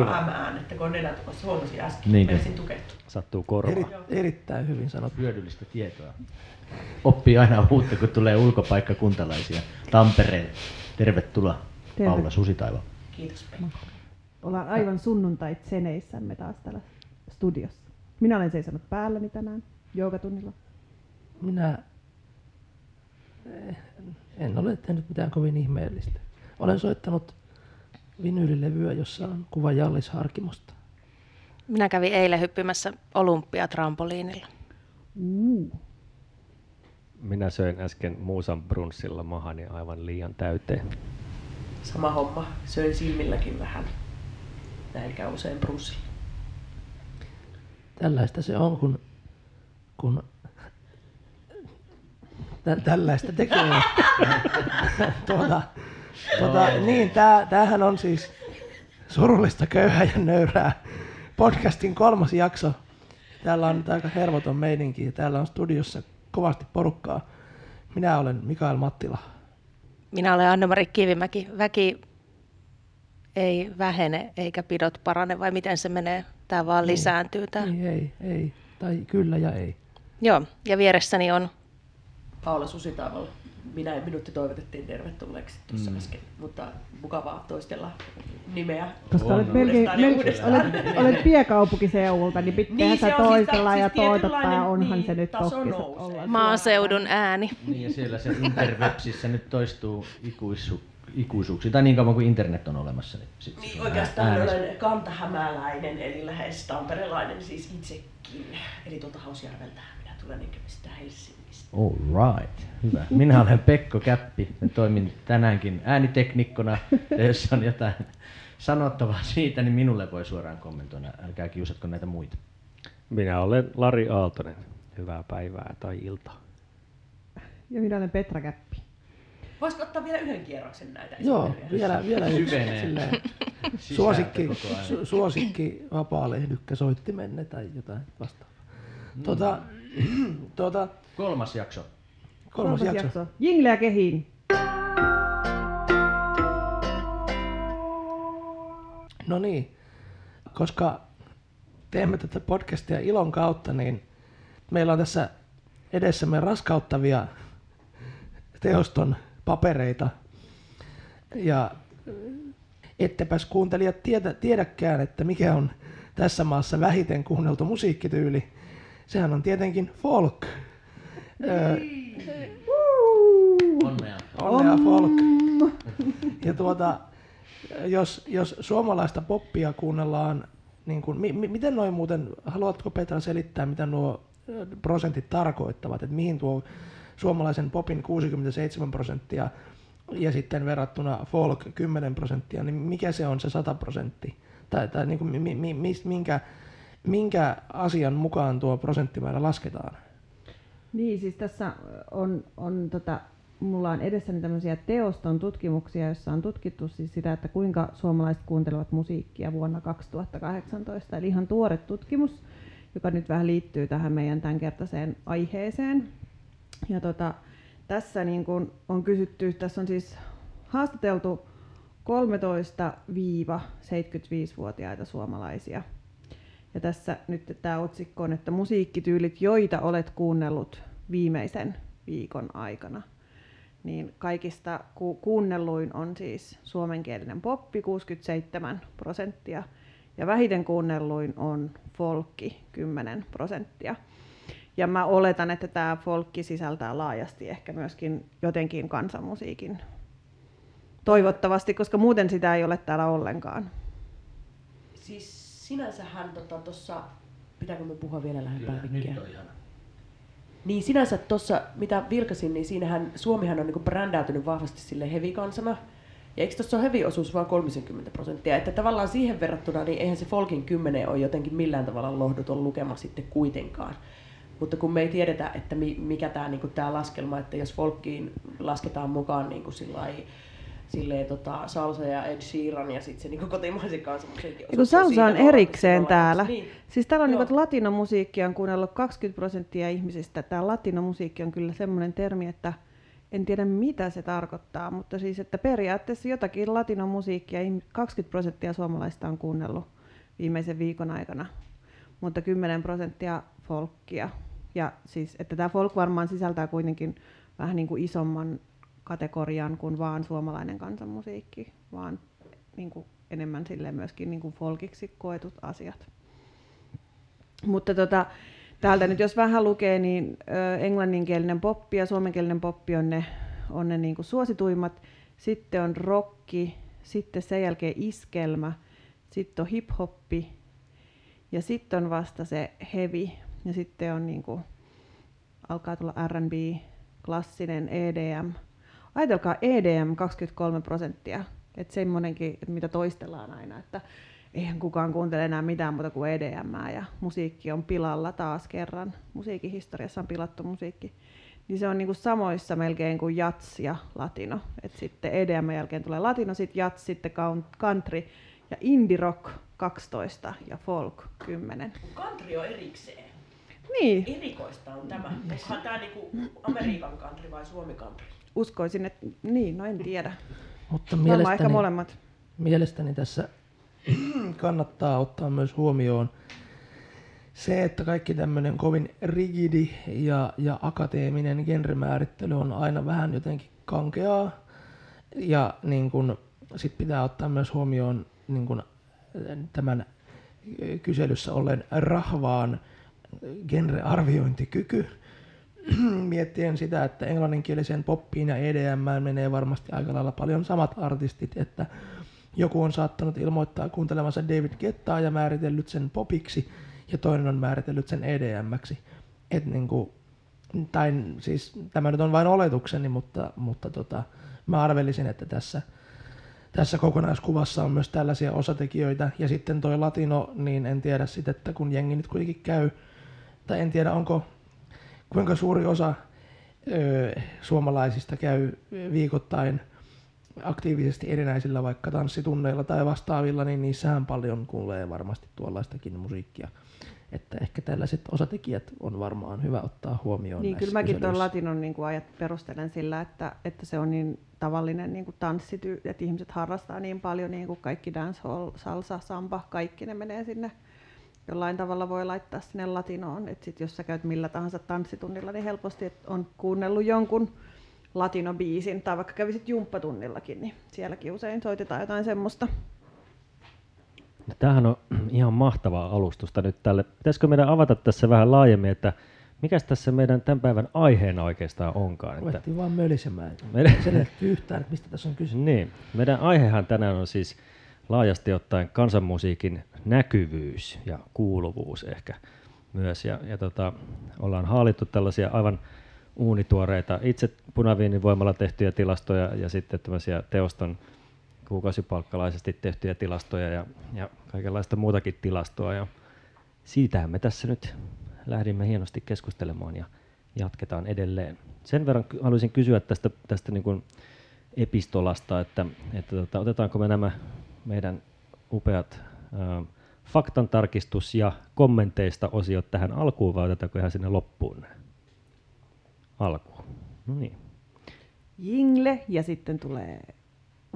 ei pysty laulamaan M-äänettä, kun on nenätukossa. Huomasin äsken. Niinkö? Menisin tukehtua. Sattuu korvaan. Eri, erittäin hyvin sanottu. Hyödyllistä tietoa. Oppii aina uutta, kun tulee ulkopaikkakuntalaisia Tampereen. Tervetuloa, Terve. Paula Susitaiva. Kiitos Pekka. Ollaan aivan sunnuntait seneissämme taas täällä studiossa. Minä olen seisonut päälläni tänään joogatunnilla. Minä eh, en ole tehnyt mitään kovin ihmeellistä. Olen soittanut vinyylilevyä, jossa on kuva Jallis Harkimosta. Minä kävin eilen hyppimässä olympiatrampoliinilla. Uu. Minä söin äsken Muusan brunssilla mahani aivan liian täyteen. Sama homma. Söin silmilläkin vähän. Näin käy usein brussilla. Tällaista se on, kun, kun tä, tällaista tekee. tuota, tuota, niin, tää, tämähän on siis surullista, köyhää ja nöyrää. Podcastin kolmas jakso. Täällä on aika hervoton meininki ja täällä on studiossa kovasti porukkaa. Minä olen Mikael Mattila. Minä olen Anne-Mari Kivimäki. Väki ei vähene eikä pidot parane, vai miten se menee? Tämä vaan lisääntyy. Tämä. Ei, ei, ei. Tai kyllä ja ei. Joo, ja vieressäni on Paula Susitaavalla. Minä ja minuutti toivotettiin tervetulleeksi tuossa mm. äsken, mutta mukavaa toistella nimeä. Koska olet, melkein, Uudestaan olet, olet piekaupunkiseudulta, niin pitää Niin, sä se siis- toistella siis ja toitottaa, tietynlainen, onhan niin, se nyt olla. maaseudun ääni. Niin ja siellä se interwebsissä nyt toistuu ikuisu, ikuisuuksi, tai niin kauan kuin internet on olemassa. Niin, sit Niin on oikeastaan äänes- olen kantahämäläinen, eli lähes tamperelainen siis itsekin. Eli tuolta Hausjärveltä minä tulen enkä mistään Helsingistä. All right, hyvä. Minä olen Pekko Käppi. Mä toimin tänäänkin ääniteknikkona. Ja jos on jotain sanottavaa siitä, niin minulle voi suoraan kommentoida. Älkää kiusatko näitä muita. Minä olen Lari Aaltonen. Hyvää päivää tai iltaa. Ja minä olen Petra Käppi. Voisiko ottaa vielä yhden kierroksen näitä Joo, vielä, vielä yksi suosikki, su, suosikki vapaa-lehdykkä soittimenne tai jotain vastaavaa. Tuota, tuota, Kolmas jakso. kolmas, kolmas jakso. jakso. Jingleä kehiin. No niin, koska teemme tätä podcastia ilon kautta, niin meillä on tässä edessämme raskauttavia teoston papereita. Ja ettepäs kuuntelijat tiedä, tiedäkään, että mikä on tässä maassa vähiten kuunneltu musiikkityyli. Sehän on tietenkin folk. Öö, Onnea. Onnea folk. Ja tuota, jos, jos suomalaista poppia kuunnellaan, niin kuin, mi, mi, miten noin muuten, haluatko Petra selittää, mitä nuo prosentit tarkoittavat, että mihin tuo suomalaisen popin 67 prosenttia ja sitten verrattuna folk 10 prosenttia, niin mikä se on se 100 prosenttia? Tai, tai niin kuin, mi, mi, minkä, minkä asian mukaan tuo prosenttimäärä lasketaan? Niin, siis tässä on, on tota, mulla on edessäni tämmöisiä teoston tutkimuksia, joissa on tutkittu siis sitä, että kuinka suomalaiset kuuntelevat musiikkia vuonna 2018. Eli ihan tuore tutkimus, joka nyt vähän liittyy tähän meidän tämänkertaiseen aiheeseen. Ja tota, tässä niin kun on kysytty, tässä on siis haastateltu 13-75-vuotiaita suomalaisia. Ja tässä nyt tämä otsikko on, että musiikkityylit, joita olet kuunnellut viimeisen viikon aikana. Niin kaikista ku- kuunnelluin on siis suomenkielinen poppi 67 prosenttia ja vähiten kuunnelluin on folkki 10 prosenttia. Ja mä oletan, että tämä folkki sisältää laajasti ehkä myöskin jotenkin kansanmusiikin. Toivottavasti, koska muuten sitä ei ole täällä ollenkaan. Siis sinänsähän tuossa, tota, pitääkö me puhua vielä lähempää mikkiä? Niin sinänsä tuossa, mitä vilkasin, niin siinähän Suomihan on niinku brändäytynyt vahvasti sille heavy-kansana. Ja eikö tuossa ole heavy-osuus vain 30 prosenttia? Että tavallaan siihen verrattuna, niin eihän se folkin 10 ole jotenkin millään tavalla lohduton lukema sitten kuitenkaan. Mutta kun me ei tiedetä, että mi- mikä tämä niinku tää laskelma, että jos folkkiin lasketaan mukaan niinku sillai silleen tota, salsa ja Ed Sheeran ja sitten se niinku kotimaisen kansanmusiikin kun salsa on erikseen täällä. Niin. Siis täällä on Joo. niin kuin, latinomusiikkia on kuunnellut 20 prosenttia ihmisistä. Tämä latinomusiikki on kyllä semmoinen termi, että en tiedä mitä se tarkoittaa, mutta siis että periaatteessa jotakin latinomusiikkia ihm- 20 prosenttia suomalaista on kuunnellut viimeisen viikon aikana, mutta 10 prosenttia folkkia. Ja siis, että tämä folk varmaan sisältää kuitenkin vähän niin kuin isomman kategorian kuin vaan suomalainen kansanmusiikki, vaan niin kuin enemmän silleen myöskin niin kuin folkiksi koetut asiat. Mutta tota, täältä nyt jos vähän lukee, niin ö, englanninkielinen poppi ja suomenkielinen poppi on ne, on ne niin kuin suosituimmat. Sitten on rocki, sitten sen jälkeen iskelmä, sitten on hip-hoppi ja sitten on vasta se heavy ja sitten on niin kuin, alkaa tulla R&B, klassinen EDM. Ajatelkaa EDM 23 prosenttia, että semmoinenkin, että mitä toistellaan aina, että eihän kukaan kuuntele enää mitään muuta kuin EDM ja musiikki on pilalla taas kerran. Musiikin historiassa on pilattu musiikki. Niin se on niinku samoissa melkein kuin jats ja latino. Et sitten EDM jälkeen tulee latino, sitten jats, sitten count- country ja indie rock 12 ja folk 10. Country on erikseen. Niin, Erikoista on tämä. Onkohan tämä niinku Amerikan country vai Suomi country? Uskoisin, että niin, no en tiedä. Mutta Varmaan ehkä mielestäni, molemmat. mielestäni tässä kannattaa ottaa myös huomioon se, että kaikki tämmöinen kovin rigidi ja, ja akateeminen genremäärittely on aina vähän jotenkin kankeaa. Ja niin kun, sit pitää ottaa myös huomioon niin kun, tämän kyselyssä ollen rahvaan genrearviointikyky. Miettien sitä, että englanninkieliseen poppiin ja EDM menee varmasti aika lailla paljon samat artistit, että joku on saattanut ilmoittaa kuuntelemansa David Gettaa ja määritellyt sen popiksi, ja toinen on määritellyt sen EDMäksi. Et niinku, tai siis tämä nyt on vain oletukseni, mutta, mutta tota, mä arvelisin, että tässä, tässä kokonaiskuvassa on myös tällaisia osatekijöitä. Ja sitten toi latino, niin en tiedä sitten, että kun jengi nyt kuitenkin käy, tai en tiedä onko, kuinka suuri osa ö, suomalaisista käy viikoittain aktiivisesti erinäisillä vaikka tanssitunneilla tai vastaavilla, niin niissähän paljon kuulee varmasti tuollaistakin musiikkia. Että ehkä tällaiset osatekijät on varmaan hyvä ottaa huomioon Niin, kyllä mäkin tuon latinon niin kuin ajat perustelen sillä, että, että se on niin tavallinen niin kuin tanssityy, että ihmiset harrastaa niin paljon, niin kuin kaikki dancehall, salsa, samba, kaikki ne menee sinne. Jollain tavalla voi laittaa sinne latinoon, että sit jos sä käyt millä tahansa tanssitunnilla, niin helposti et on kuunnellut jonkun latinobiisin, tai vaikka kävisit jumppatunnillakin, niin sielläkin usein soitetaan jotain semmoista. No, Tämähän on ihan mahtavaa alustusta nyt tälle. Pitäisikö meidän avata tässä vähän laajemmin, että mikä tässä meidän tämän päivän aiheena oikeastaan onkaan? Että Ruvettiin vaan mölisemään. meidän, Selittyy yhtään, että mistä tässä on kyse. niin, meidän aihehan tänään on siis laajasti ottaen kansanmusiikin näkyvyys ja kuuluvuus ehkä myös. Ja, ja tota, ollaan haalittu tällaisia aivan uunituoreita, itse punaviinin voimalla tehtyjä tilastoja ja sitten tämmöisiä teoston kuukausipalkkalaisesti tehtyjä tilastoja ja, ja kaikenlaista muutakin tilastoa. Ja siitähän me tässä nyt lähdimme hienosti keskustelemaan ja jatketaan edelleen. Sen verran haluaisin kysyä tästä, tästä niin kuin epistolasta, että, että tota, otetaanko me nämä meidän upeat ää, faktantarkistus- ja kommenteista osiot tähän alkuun vai otetaanko ihan sinne loppuun ne? Alkuun. No niin. Jingle ja sitten tulee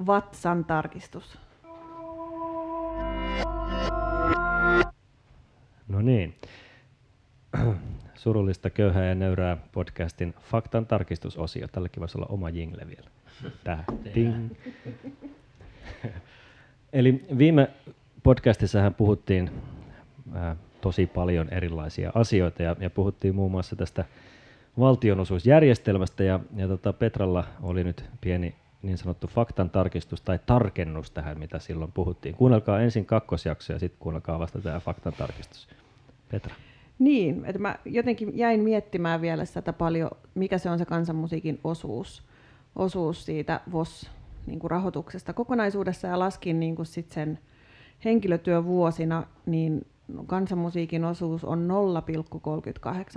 vatsan tarkistus. No niin. Surullista, köyhää ja nöyrää podcastin faktan tarkistusosio. Tällekin voisi olla oma jingle vielä. Tää. Ding. Eli viime podcastissahan puhuttiin ää, tosi paljon erilaisia asioita ja, ja puhuttiin muun muassa tästä valtionosuusjärjestelmästä ja, ja tota Petralla oli nyt pieni niin sanottu faktan tarkistus tai tarkennus tähän, mitä silloin puhuttiin. Kuunnelkaa ensin kakkosjakso ja sitten kuunnelkaa vasta tämä faktan tarkistus. Petra. Niin, että mä jotenkin jäin miettimään vielä sitä paljon, mikä se on se kansanmusiikin osuus, osuus siitä VOS niin kuin rahoituksesta kokonaisuudessa ja laskin niin kuin sit sen henkilötyövuosina, niin kansanmusiikin osuus on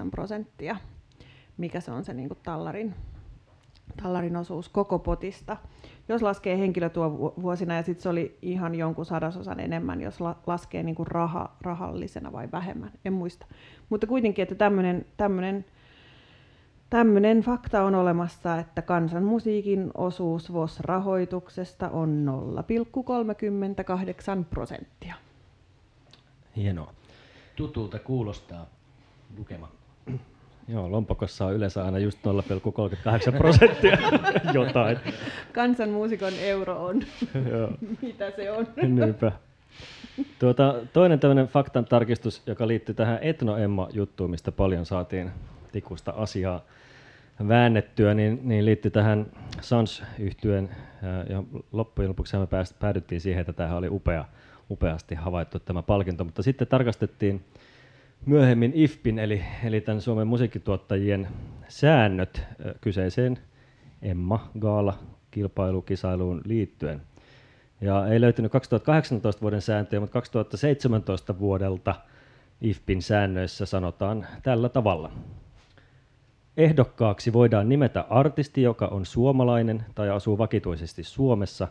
0,38 prosenttia, mikä se on se niin kuin tallarin, tallarin osuus koko potista. Jos laskee henkilötyövuosina ja sitten se oli ihan jonkun sadasosan enemmän, jos la- laskee niin kuin raha, rahallisena vai vähemmän, en muista. Mutta kuitenkin, että tämmöinen tämmöinen fakta on olemassa, että kansanmusiikin osuus VOS-rahoituksesta on 0,38 prosenttia. Hienoa. Tutulta kuulostaa lukema. Joo, lompakossa on yleensä aina just 0,38 prosenttia jotain. Kansanmuusikon euro on, Joo. mitä se on. Niinpä. Tuota, toinen tämmöinen faktan tarkistus, joka liittyy tähän Etno-Emma-juttuun, mistä paljon saatiin tikusta asiaa väännettyä, niin, niin liittyy tähän sans yhtyeen ja loppujen lopuksi me pääst, päädyttiin siihen, että tämä oli upea, upeasti havaittu tämä palkinto, mutta sitten tarkastettiin myöhemmin IFPin, eli, eli tämän Suomen musiikkituottajien säännöt kyseiseen Emma Gaala kilpailukisailuun liittyen. Ja ei löytynyt 2018 vuoden sääntöjä, mutta 2017 vuodelta IFPin säännöissä sanotaan tällä tavalla. Ehdokkaaksi voidaan nimetä artisti, joka on suomalainen tai asuu vakituisesti Suomessa.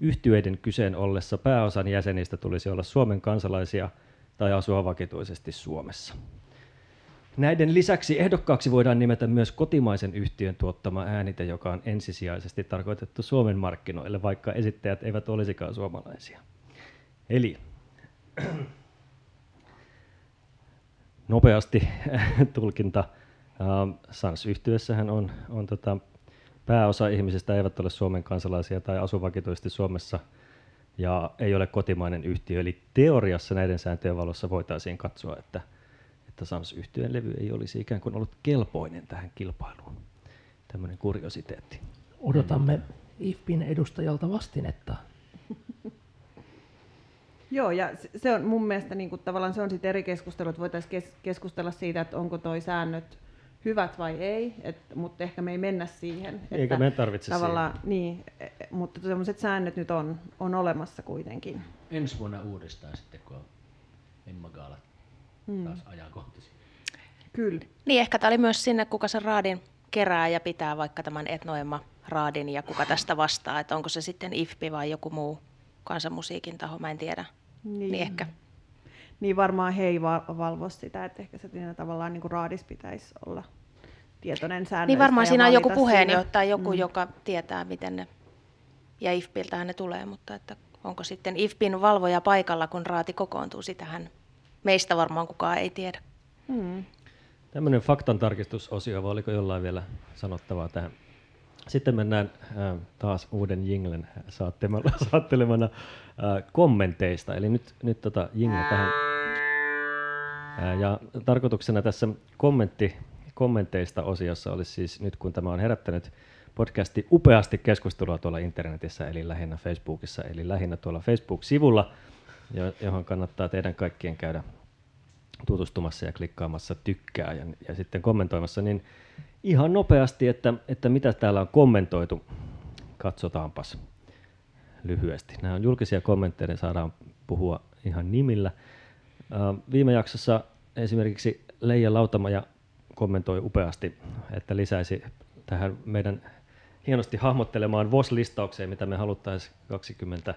Yhtyeiden kyseen ollessa pääosan jäsenistä tulisi olla Suomen kansalaisia tai asua vakituisesti Suomessa. Näiden lisäksi ehdokkaaksi voidaan nimetä myös kotimaisen yhtiön tuottama äänite, joka on ensisijaisesti tarkoitettu Suomen markkinoille, vaikka esittäjät eivät olisikaan suomalaisia. Eli nopeasti tulkinta. Sans yhtiössähän on, on tota, pääosa ihmisistä eivät ole Suomen kansalaisia tai asu vakituisesti Suomessa ja ei ole kotimainen yhtiö. Eli teoriassa näiden sääntöjen valossa voitaisiin katsoa, että että Sans-yhtyeen levy ei olisi ikään kuin ollut kelpoinen tähän kilpailuun. Tämmöinen kuriositeetti. Odotamme IFPin edustajalta vastinetta. Joo, ja se on mun mielestä niin kuin, tavallaan se on sitten eri keskustelu, että voitaisiin kes- keskustella siitä, että onko toi säännöt hyvät vai ei, et, mutta ehkä me ei mennä siihen. Eikä me tarvitse tavallaan, siihen. Niin, e, e, mutta sellaiset säännöt nyt on, on olemassa kuitenkin. Ensi vuonna uudestaan sitten, kun on Emma Gaalat hmm. taas ajankohtaisia. Kyllä. Niin, ehkä tämä oli myös sinne, kuka sen raadin kerää ja pitää vaikka tämän etnoema raadin ja kuka tästä vastaa, että onko se sitten IFPI vai joku muu kansanmusiikin taho, mä en tiedä. Niin, niin ehkä. Niin varmaan he ei valvo sitä, että ehkä se tavallaan niin kuin raadis pitäisi olla tietoinen säännöistä. Niin varmaan siinä on joku puheenjohtaja tai joku, mm. joka tietää, miten ne, ja IFPiltähän ne tulee, mutta että onko sitten IFPin valvoja paikalla, kun raati kokoontuu, sitähän meistä varmaan kukaan ei tiedä. Hmm. Tämmöinen faktantarkistusosio, vai oliko jollain vielä sanottavaa tähän? Sitten mennään äh, taas uuden jinglen saattelemana kommenteista. Eli nyt, nyt tota jingle tähän. Äh, ja tarkoituksena tässä kommentti, kommenteista osiossa olisi siis nyt, kun tämä on herättänyt podcasti upeasti keskustelua tuolla internetissä, eli lähinnä Facebookissa, eli lähinnä tuolla Facebook-sivulla, johon kannattaa teidän kaikkien käydä tutustumassa ja klikkaamassa tykkää ja, ja sitten kommentoimassa, niin ihan nopeasti, että, että mitä täällä on kommentoitu. Katsotaanpas lyhyesti. Nämä on julkisia kommentteja, niin saadaan puhua ihan nimillä. Viime jaksossa esimerkiksi Leija Lautamaja kommentoi upeasti, että lisäisi tähän meidän hienosti hahmottelemaan VOS-listaukseen, mitä me haluttaisiin 20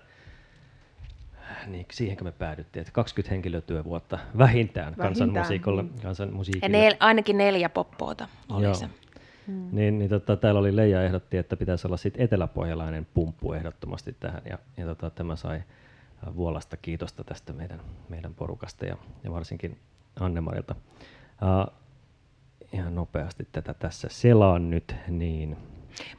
niin siihenkö me päädyttiin, että 20 henkilötyövuotta vähintään, vähintään kansanmusiikolla. Mm. kansanmusiikilla. Ja nel, ainakin neljä poppoota oli Joo. se. Hmm. Niin, niin tota, täällä oli Leija ehdotti, että pitäisi olla sit eteläpohjalainen pumppu ehdottomasti tähän, ja, ja tota, tämä sai Vuolasta kiitosta tästä meidän, meidän porukasta ja, ja varsinkin Annemarilta. Uh, ihan nopeasti tätä tässä selaan nyt, niin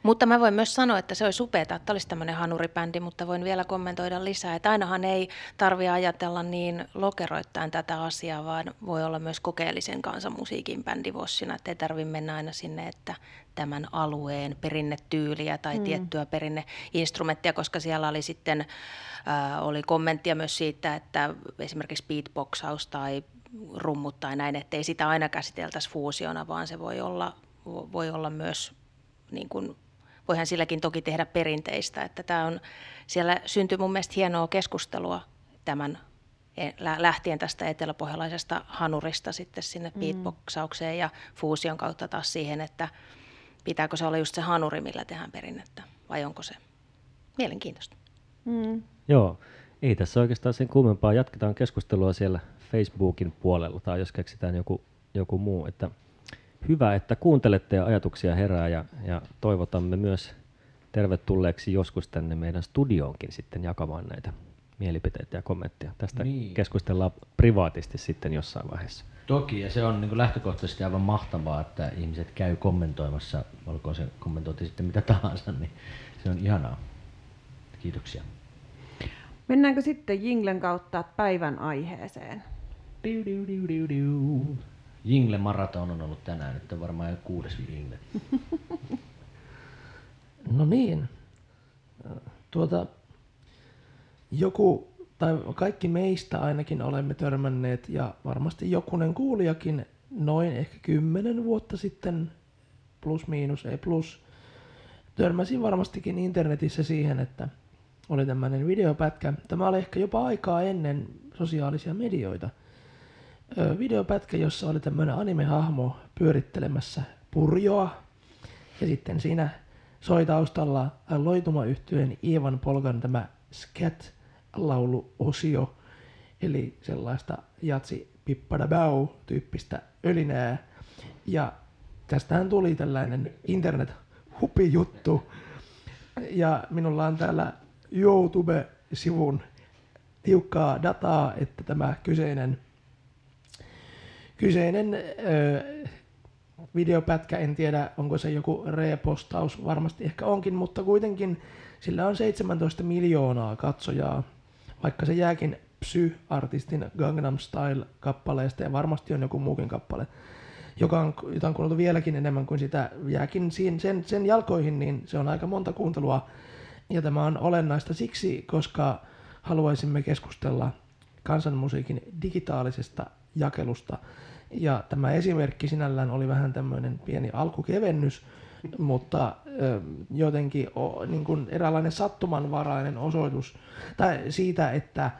mutta mä voin myös sanoa, että se olisi upeaa, että olisi tämmöinen hanuribändi, mutta voin vielä kommentoida lisää, että ainahan ei tarvitse ajatella niin lokeroittain tätä asiaa, vaan voi olla myös kokeellisen kansanmusiikin bändi Vossina, että ei tarvitse mennä aina sinne, että tämän alueen perinnetyyliä tai mm. tiettyä perinneinstrumenttia, koska siellä oli sitten äh, oli kommenttia myös siitä, että esimerkiksi beatboxaus tai rummut tai näin, että ei sitä aina käsiteltäisi fuusiona, vaan se voi olla, voi olla myös niin kuin, voihan silläkin toki tehdä perinteistä. Että tämä on, siellä syntyi mun mielestä hienoa keskustelua tämän e, lähtien tästä eteläpohjalaisesta hanurista sitten sinne mm. beatboxaukseen ja fuusion kautta taas siihen, että pitääkö se olla just se hanuri, millä tehdään perinnettä, vai onko se mielenkiintoista. Mm. Joo, ei tässä oikeastaan sen kummempaa. Jatketaan keskustelua siellä Facebookin puolella tai jos keksitään joku, joku muu. Että hyvä, että kuuntelette ja ajatuksia herää ja, ja toivotamme myös tervetulleeksi joskus tänne meidän studioonkin sitten jakamaan näitä mielipiteitä ja kommentteja. Tästä niin. keskustellaan privaatisti sitten jossain vaiheessa. Toki, ja se on niin lähtökohtaisesti aivan mahtavaa, että ihmiset käy kommentoimassa, olkoon se kommentointi sitten mitä tahansa, niin se on ihanaa. Kiitoksia. Mennäänkö sitten Jinglen kautta päivän aiheeseen? Jingle Maraton on ollut tänään, että varmaan jo kuudes Jingle. no niin. Tuota, joku, tai kaikki meistä ainakin olemme törmänneet, ja varmasti jokunen kuulijakin noin ehkä kymmenen vuotta sitten, plus miinus, ei plus, törmäsin varmastikin internetissä siihen, että oli tämmöinen videopätkä. Tämä oli ehkä jopa aikaa ennen sosiaalisia medioita. Videopätkä, jossa oli tämmöinen animehahmo pyörittelemässä purjoa. Ja sitten siinä soi taustalla loitumayhtyeen Ivan Polgan tämä scat-lauluosio. Eli sellaista jatsi pippadabau tyyppistä ölinää. Ja tästähän tuli tällainen internet hupi juttu. Ja minulla on täällä YouTube-sivun tiukkaa dataa, että tämä kyseinen, kyseinen ö, videopätkä, en tiedä onko se joku repostaus, varmasti ehkä onkin, mutta kuitenkin sillä on 17 miljoonaa katsojaa, vaikka se jääkin Psy-artistin Gangnam Style-kappaleesta ja varmasti on joku muukin kappale, joka on, jota on kuunneltu vieläkin enemmän kuin sitä jääkin sen, sen jalkoihin, niin se on aika monta kuuntelua. Ja tämä on olennaista siksi, koska haluaisimme keskustella kansanmusiikin digitaalisesta jakelusta. Ja tämä esimerkki sinällään oli vähän tämmöinen pieni alkukevennys, mutta jotenkin niin kuin eräänlainen sattumanvarainen osoitus tai siitä, että,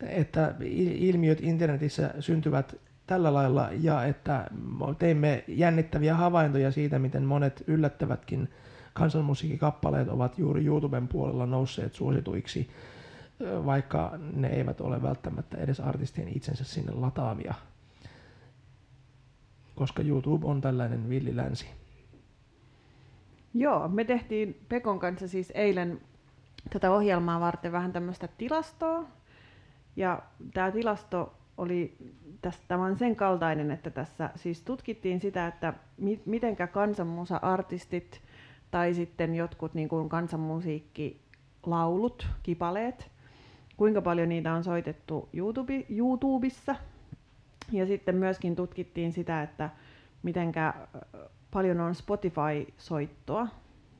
että ilmiöt internetissä syntyvät tällä lailla ja että teimme jännittäviä havaintoja siitä, miten monet yllättävätkin kansanmusiikkikappaleet ovat juuri YouTuben puolella nousseet suosituiksi, vaikka ne eivät ole välttämättä edes artistien itsensä sinne lataavia, koska YouTube on tällainen villilänsi. Joo, me tehtiin Pekon kanssa siis eilen tätä ohjelmaa varten vähän tämmöistä tilastoa. Ja tämä tilasto oli tästä, tämä on sen kaltainen, että tässä siis tutkittiin sitä, että mi, mitenkä kansanmusa-artistit tai sitten jotkut niin kuin kansanmusiikkilaulut, kipaleet, kuinka paljon niitä on soitettu YouTube, YouTubessa. Ja sitten myöskin tutkittiin sitä, että mitenkä paljon on Spotify-soittoa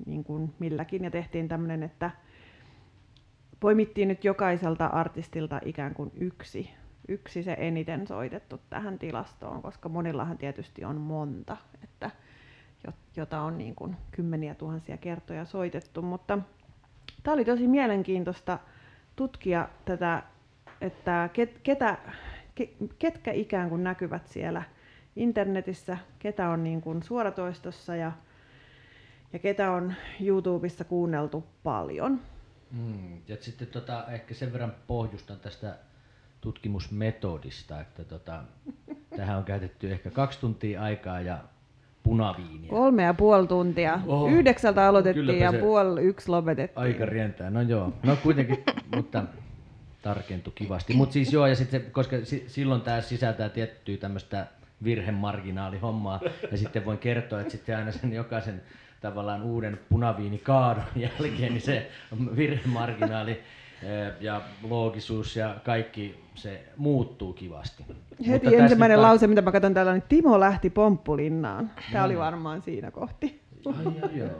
niin kuin milläkin. Ja tehtiin tämmöinen, että poimittiin nyt jokaiselta artistilta ikään kuin yksi, yksi se eniten soitettu tähän tilastoon, koska monillahan tietysti on monta. Että jota on niin kuin kymmeniä tuhansia kertoja soitettu. Mutta tämä oli tosi mielenkiintoista tutkia tätä, että ket, ketä, ketkä ikään kuin näkyvät siellä internetissä, ketä on niin kuin suoratoistossa ja, ja ketä on YouTubessa kuunneltu paljon. Mm, ja sitten tota, ehkä sen verran pohjustan tästä tutkimusmetodista, että tota, tähän on käytetty ehkä kaksi tuntia aikaa ja punaviiniä. Kolme ja puoli tuntia. Oho. Yhdeksältä aloitettiin ja puoli yksi lopetettiin. Aika rientää, no joo. No kuitenkin, mutta tarkentui kivasti. Mutta siis joo, ja sitten koska si, silloin tämä sisältää tiettyä tämmöistä virhemarginaalihommaa, ja sitten voin kertoa, että sitten aina sen jokaisen tavallaan uuden punaviinikaadon jälkeen, niin se virhemarginaali ja loogisuus ja kaikki se muuttuu kivasti. Heti Mutta ensimmäinen lause, mitä mä katson täällä, niin Timo lähti pomppulinnaan. Tämä oli varmaan siinä kohti. Ai, joo.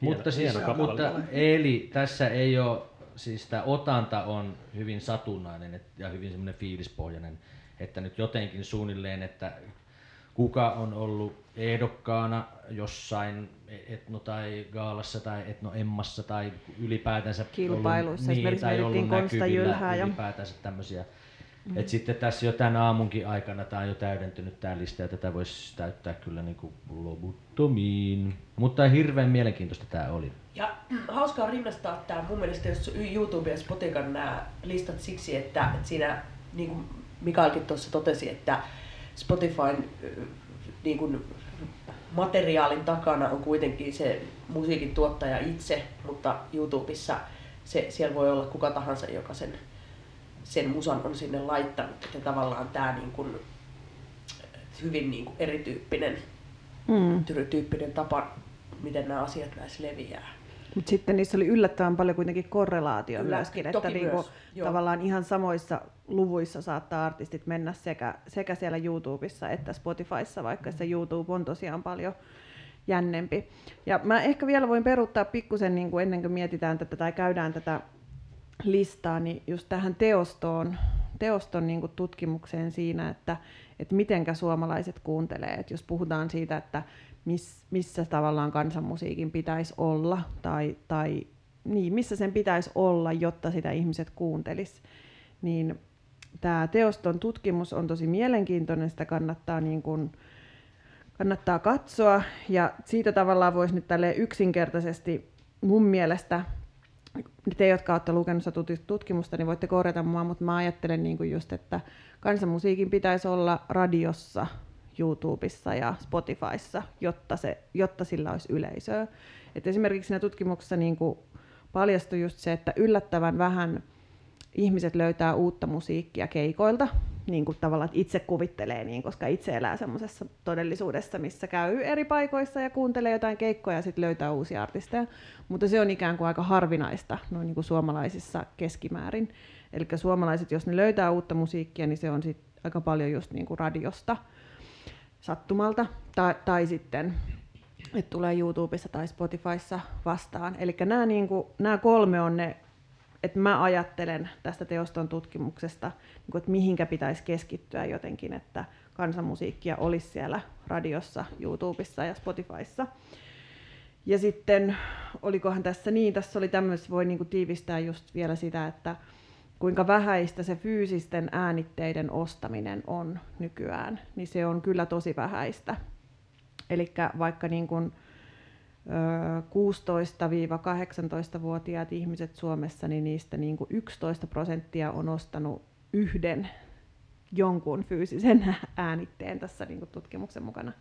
mutta, siis, mutta eli tässä ei ole, siis tämä otanta on hyvin satunnainen ja hyvin semmoinen fiilispohjainen, että nyt jotenkin suunnilleen, että kuka on ollut ehdokkaana jossain etno- tai gaalassa tai etnoemmassa tai ylipäätänsä kilpailuissa, ollut, niin, tai ollut näkyvillä Jylhää ja ylipäätänsä tämmöisiä Mm. Et sitten tässä jo tämän aamunkin aikana tämä on jo täydentynyt tämä lista ja tätä voisi täyttää kyllä niin kuin loputtomiin. Mutta hirveän mielenkiintoista tämä oli. Ja hauskaa rinnastaa tämä mun mielestä jos YouTube ja Spotikan nämä listat siksi, että, että siinä niin kuin Mikaelkin tuossa totesi, että Spotifyn niin kuin materiaalin takana on kuitenkin se musiikin tuottaja itse, mutta YouTubessa se, siellä voi olla kuka tahansa, joka sen, sen musan on sinne laittanut. Että tavallaan tämä niin kuin, hyvin niin kuin erityyppinen mm. tyyppinen tapa, miten nämä asiat näissä leviää. Mutta sitten niissä oli yllättävän paljon kuitenkin korrelaatio Kyllä, myöskin, että niinku, myös, tavallaan ihan samoissa luvuissa saattaa artistit mennä sekä, sekä siellä YouTubessa että Spotifyssa, vaikka se YouTube on tosiaan paljon jännempi. Ja mä ehkä vielä voin peruuttaa pikkusen niin kuin ennen kuin mietitään tätä tai käydään tätä listaa, niin just tähän teostoon, teoston niin kuin tutkimukseen siinä, että, että mitenkä suomalaiset kuuntelee. Että jos puhutaan siitä, että miss, missä tavallaan kansanmusiikin pitäisi olla tai, tai niin, missä sen pitäisi olla, jotta sitä ihmiset kuuntelis, niin tämä teoston tutkimus on tosi mielenkiintoinen, sitä kannattaa, niin kuin, kannattaa katsoa ja siitä tavallaan voisi nyt tälle yksinkertaisesti mun mielestä te, jotka olette lukenut tutkimusta, niin voitte korjata mua, mutta mä ajattelen niin kuin just, että kansanmusiikin pitäisi olla radiossa YouTubessa ja Spotifyssa, jotta, se, jotta sillä olisi yleisöä. Et esimerkiksi siinä tutkimuksessa niin kuin paljastui just se, että yllättävän vähän ihmiset löytää uutta musiikkia keikoilta, niin kuin tavallaan itse kuvittelee niin, koska itse elää semmoisessa todellisuudessa, missä käy eri paikoissa ja kuuntelee jotain keikkoja ja sitten löytää uusia artisteja. Mutta se on ikään kuin aika harvinaista noin niin kuin suomalaisissa keskimäärin. Eli suomalaiset, jos ne löytää uutta musiikkia, niin se on sit aika paljon just niin kuin radiosta sattumalta, tai, tai sitten, että tulee YouTubessa tai Spotifyssa vastaan. Eli nämä, niin kuin, nämä kolme on ne, että mä ajattelen tästä teoston tutkimuksesta, niin kuin, että mihinkä pitäisi keskittyä jotenkin, että kansanmusiikkia olisi siellä radiossa, YouTubessa ja Spotifyssa. Ja sitten, olikohan tässä niin, tässä oli tämmöistä, voi niin kuin tiivistää just vielä sitä, että kuinka vähäistä se fyysisten äänitteiden ostaminen on nykyään, niin se on kyllä tosi vähäistä. Eli vaikka niin kuin 16-18-vuotiaat ihmiset Suomessa, niin niistä niin kuin 11 prosenttia on ostanut yhden jonkun fyysisen äänitteen tässä niin kuin tutkimuksen mukana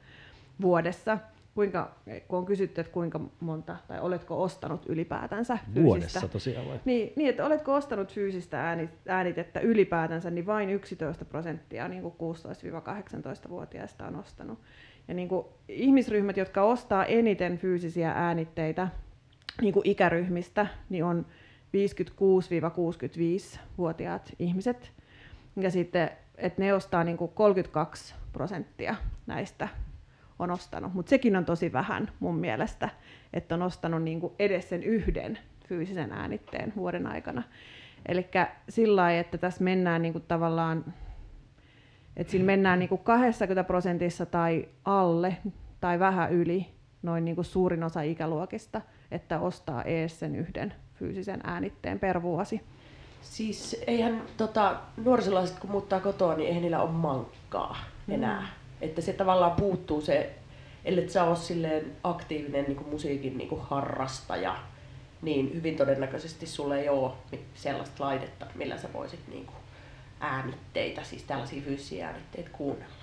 vuodessa kuinka, kun on kysytty, että kuinka monta, tai oletko ostanut ylipäätänsä fyysistä. Vuodessa tosiaan vai? Niin, niin, että oletko ostanut fyysistä äänitettä ylipäätänsä, niin vain 11 prosenttia niin kuin 16-18-vuotiaista on ostanut. Ja niin kuin ihmisryhmät, jotka ostaa eniten fyysisiä äänitteitä niin kuin ikäryhmistä, niin on 56-65-vuotiaat ihmiset. Ja sitten, että ne ostaa niin kuin 32 prosenttia näistä on ostanut, mutta sekin on tosi vähän mun mielestä, että on ostanut niin kuin edes sen yhden fyysisen äänitteen vuoden aikana. Eli sillä lailla, että tässä mennään niin kuin tavallaan, että siinä mennään niin kuin 20 prosentissa tai alle tai vähän yli noin niin kuin suurin osa ikäluokista, että ostaa ees sen yhden fyysisen äänitteen per vuosi. Siis eihän tota, nuorisolaiset kun muuttaa kotoa, niin eihän niillä ole mankkaa enää. Mm että se tavallaan puuttuu se, ellei sä ole silleen aktiivinen niin kuin musiikin niin kuin harrastaja, niin hyvin todennäköisesti sulle ei ole sellaista laitetta, millä sä voisit niin kuin äänitteitä, siis tällaisia fyysisiä äänitteitä kuunnella.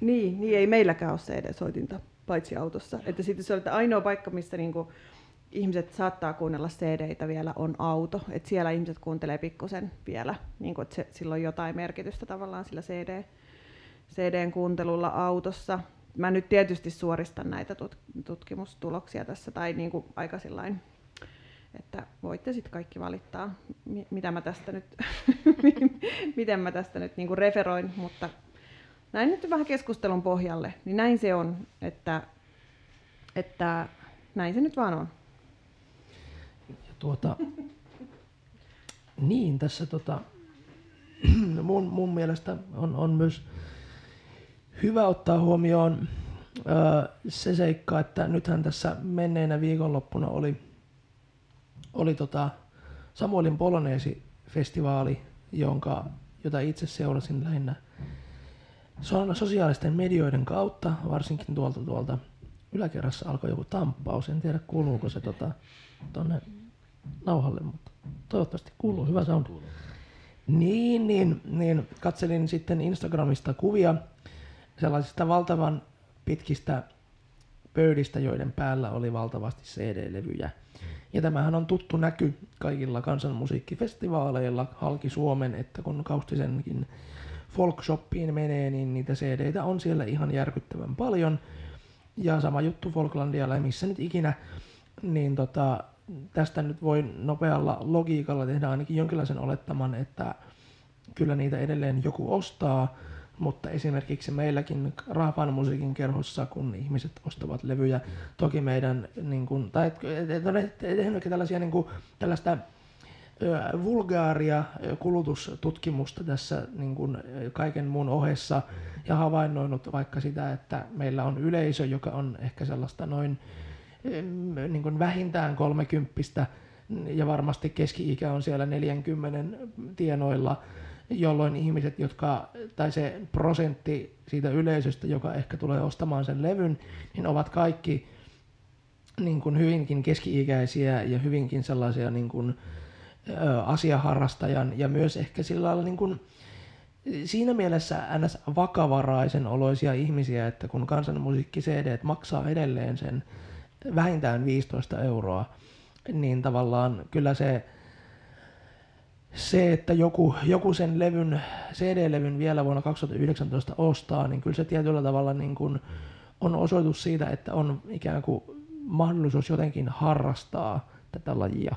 Niin, niin ei meilläkään ole CD-soitinta, paitsi autossa. Että sitten se on että ainoa paikka, missä niinku ihmiset saattaa kuunnella CD-tä vielä on auto. Että siellä ihmiset kuuntelee pikkusen vielä, niin että on jotain merkitystä tavallaan sillä CD, CDn kuuntelulla autossa. Mä nyt tietysti suoristan näitä tutkimustuloksia tässä, tai niin kuin aika sillain, että voitte sitten kaikki valittaa, mitä mä tästä nyt, miten mä tästä nyt niin kuin referoin, mutta näin nyt vähän keskustelun pohjalle, niin näin se on, että, että näin se nyt vaan on. Ja tuota, niin, tässä tota, mun, mun mielestä on, on myös hyvä ottaa huomioon se seikka, että nythän tässä menneenä viikonloppuna oli, oli tota Samuelin Poloneesi-festivaali jonka, jota itse seurasin lähinnä so- sosiaalisten medioiden kautta, varsinkin tuolta tuolta yläkerrassa alkoi joku tamppaus. En tiedä kuuluuko se tota, tonne nauhalle, mutta toivottavasti kuuluu. Hyvä sound. Niin, niin, niin katselin sitten Instagramista kuvia sellaisista valtavan pitkistä pöydistä, joiden päällä oli valtavasti CD-levyjä. Ja tämähän on tuttu näky kaikilla kansanmusiikkifestivaaleilla halki Suomen, että kun Kaustisenkin folkshoppiin menee, niin niitä cd on siellä ihan järkyttävän paljon. Ja sama juttu Folklandialla ja missä nyt ikinä, niin tota, tästä nyt voi nopealla logiikalla tehdä ainakin jonkinlaisen olettaman, että kyllä niitä edelleen joku ostaa, mutta esimerkiksi meilläkin Rahvan musiikin kerhossa, kun ihmiset ostavat levyjä, toki meidän, niin kuin, tai tehnyt tällaisia, niin kuin, tällaista vulgaaria kulutustutkimusta tässä niin kuin kaiken muun ohessa ja havainnoinut vaikka sitä, että meillä on yleisö, joka on ehkä sellaista noin niin kuin vähintään kolmekymppistä ja varmasti keski-ikä on siellä 40 tienoilla, jolloin ihmiset, jotka, tai se prosentti siitä yleisöstä, joka ehkä tulee ostamaan sen levyn, niin ovat kaikki niin kuin hyvinkin keski-ikäisiä ja hyvinkin sellaisia niin kuin, ö, asiaharrastajan ja myös ehkä sillä lailla niin kuin, siinä mielessä ns. vakavaraisen oloisia ihmisiä, että kun kansanmusiikki CD maksaa edelleen sen vähintään 15 euroa, niin tavallaan kyllä se, se että joku, joku sen levyn, CD-levyn vielä vuonna 2019 ostaa, niin kyllä se tietyllä tavalla niin kuin on osoitus siitä, että on ikään kuin mahdollisuus jotenkin harrastaa tätä lajia.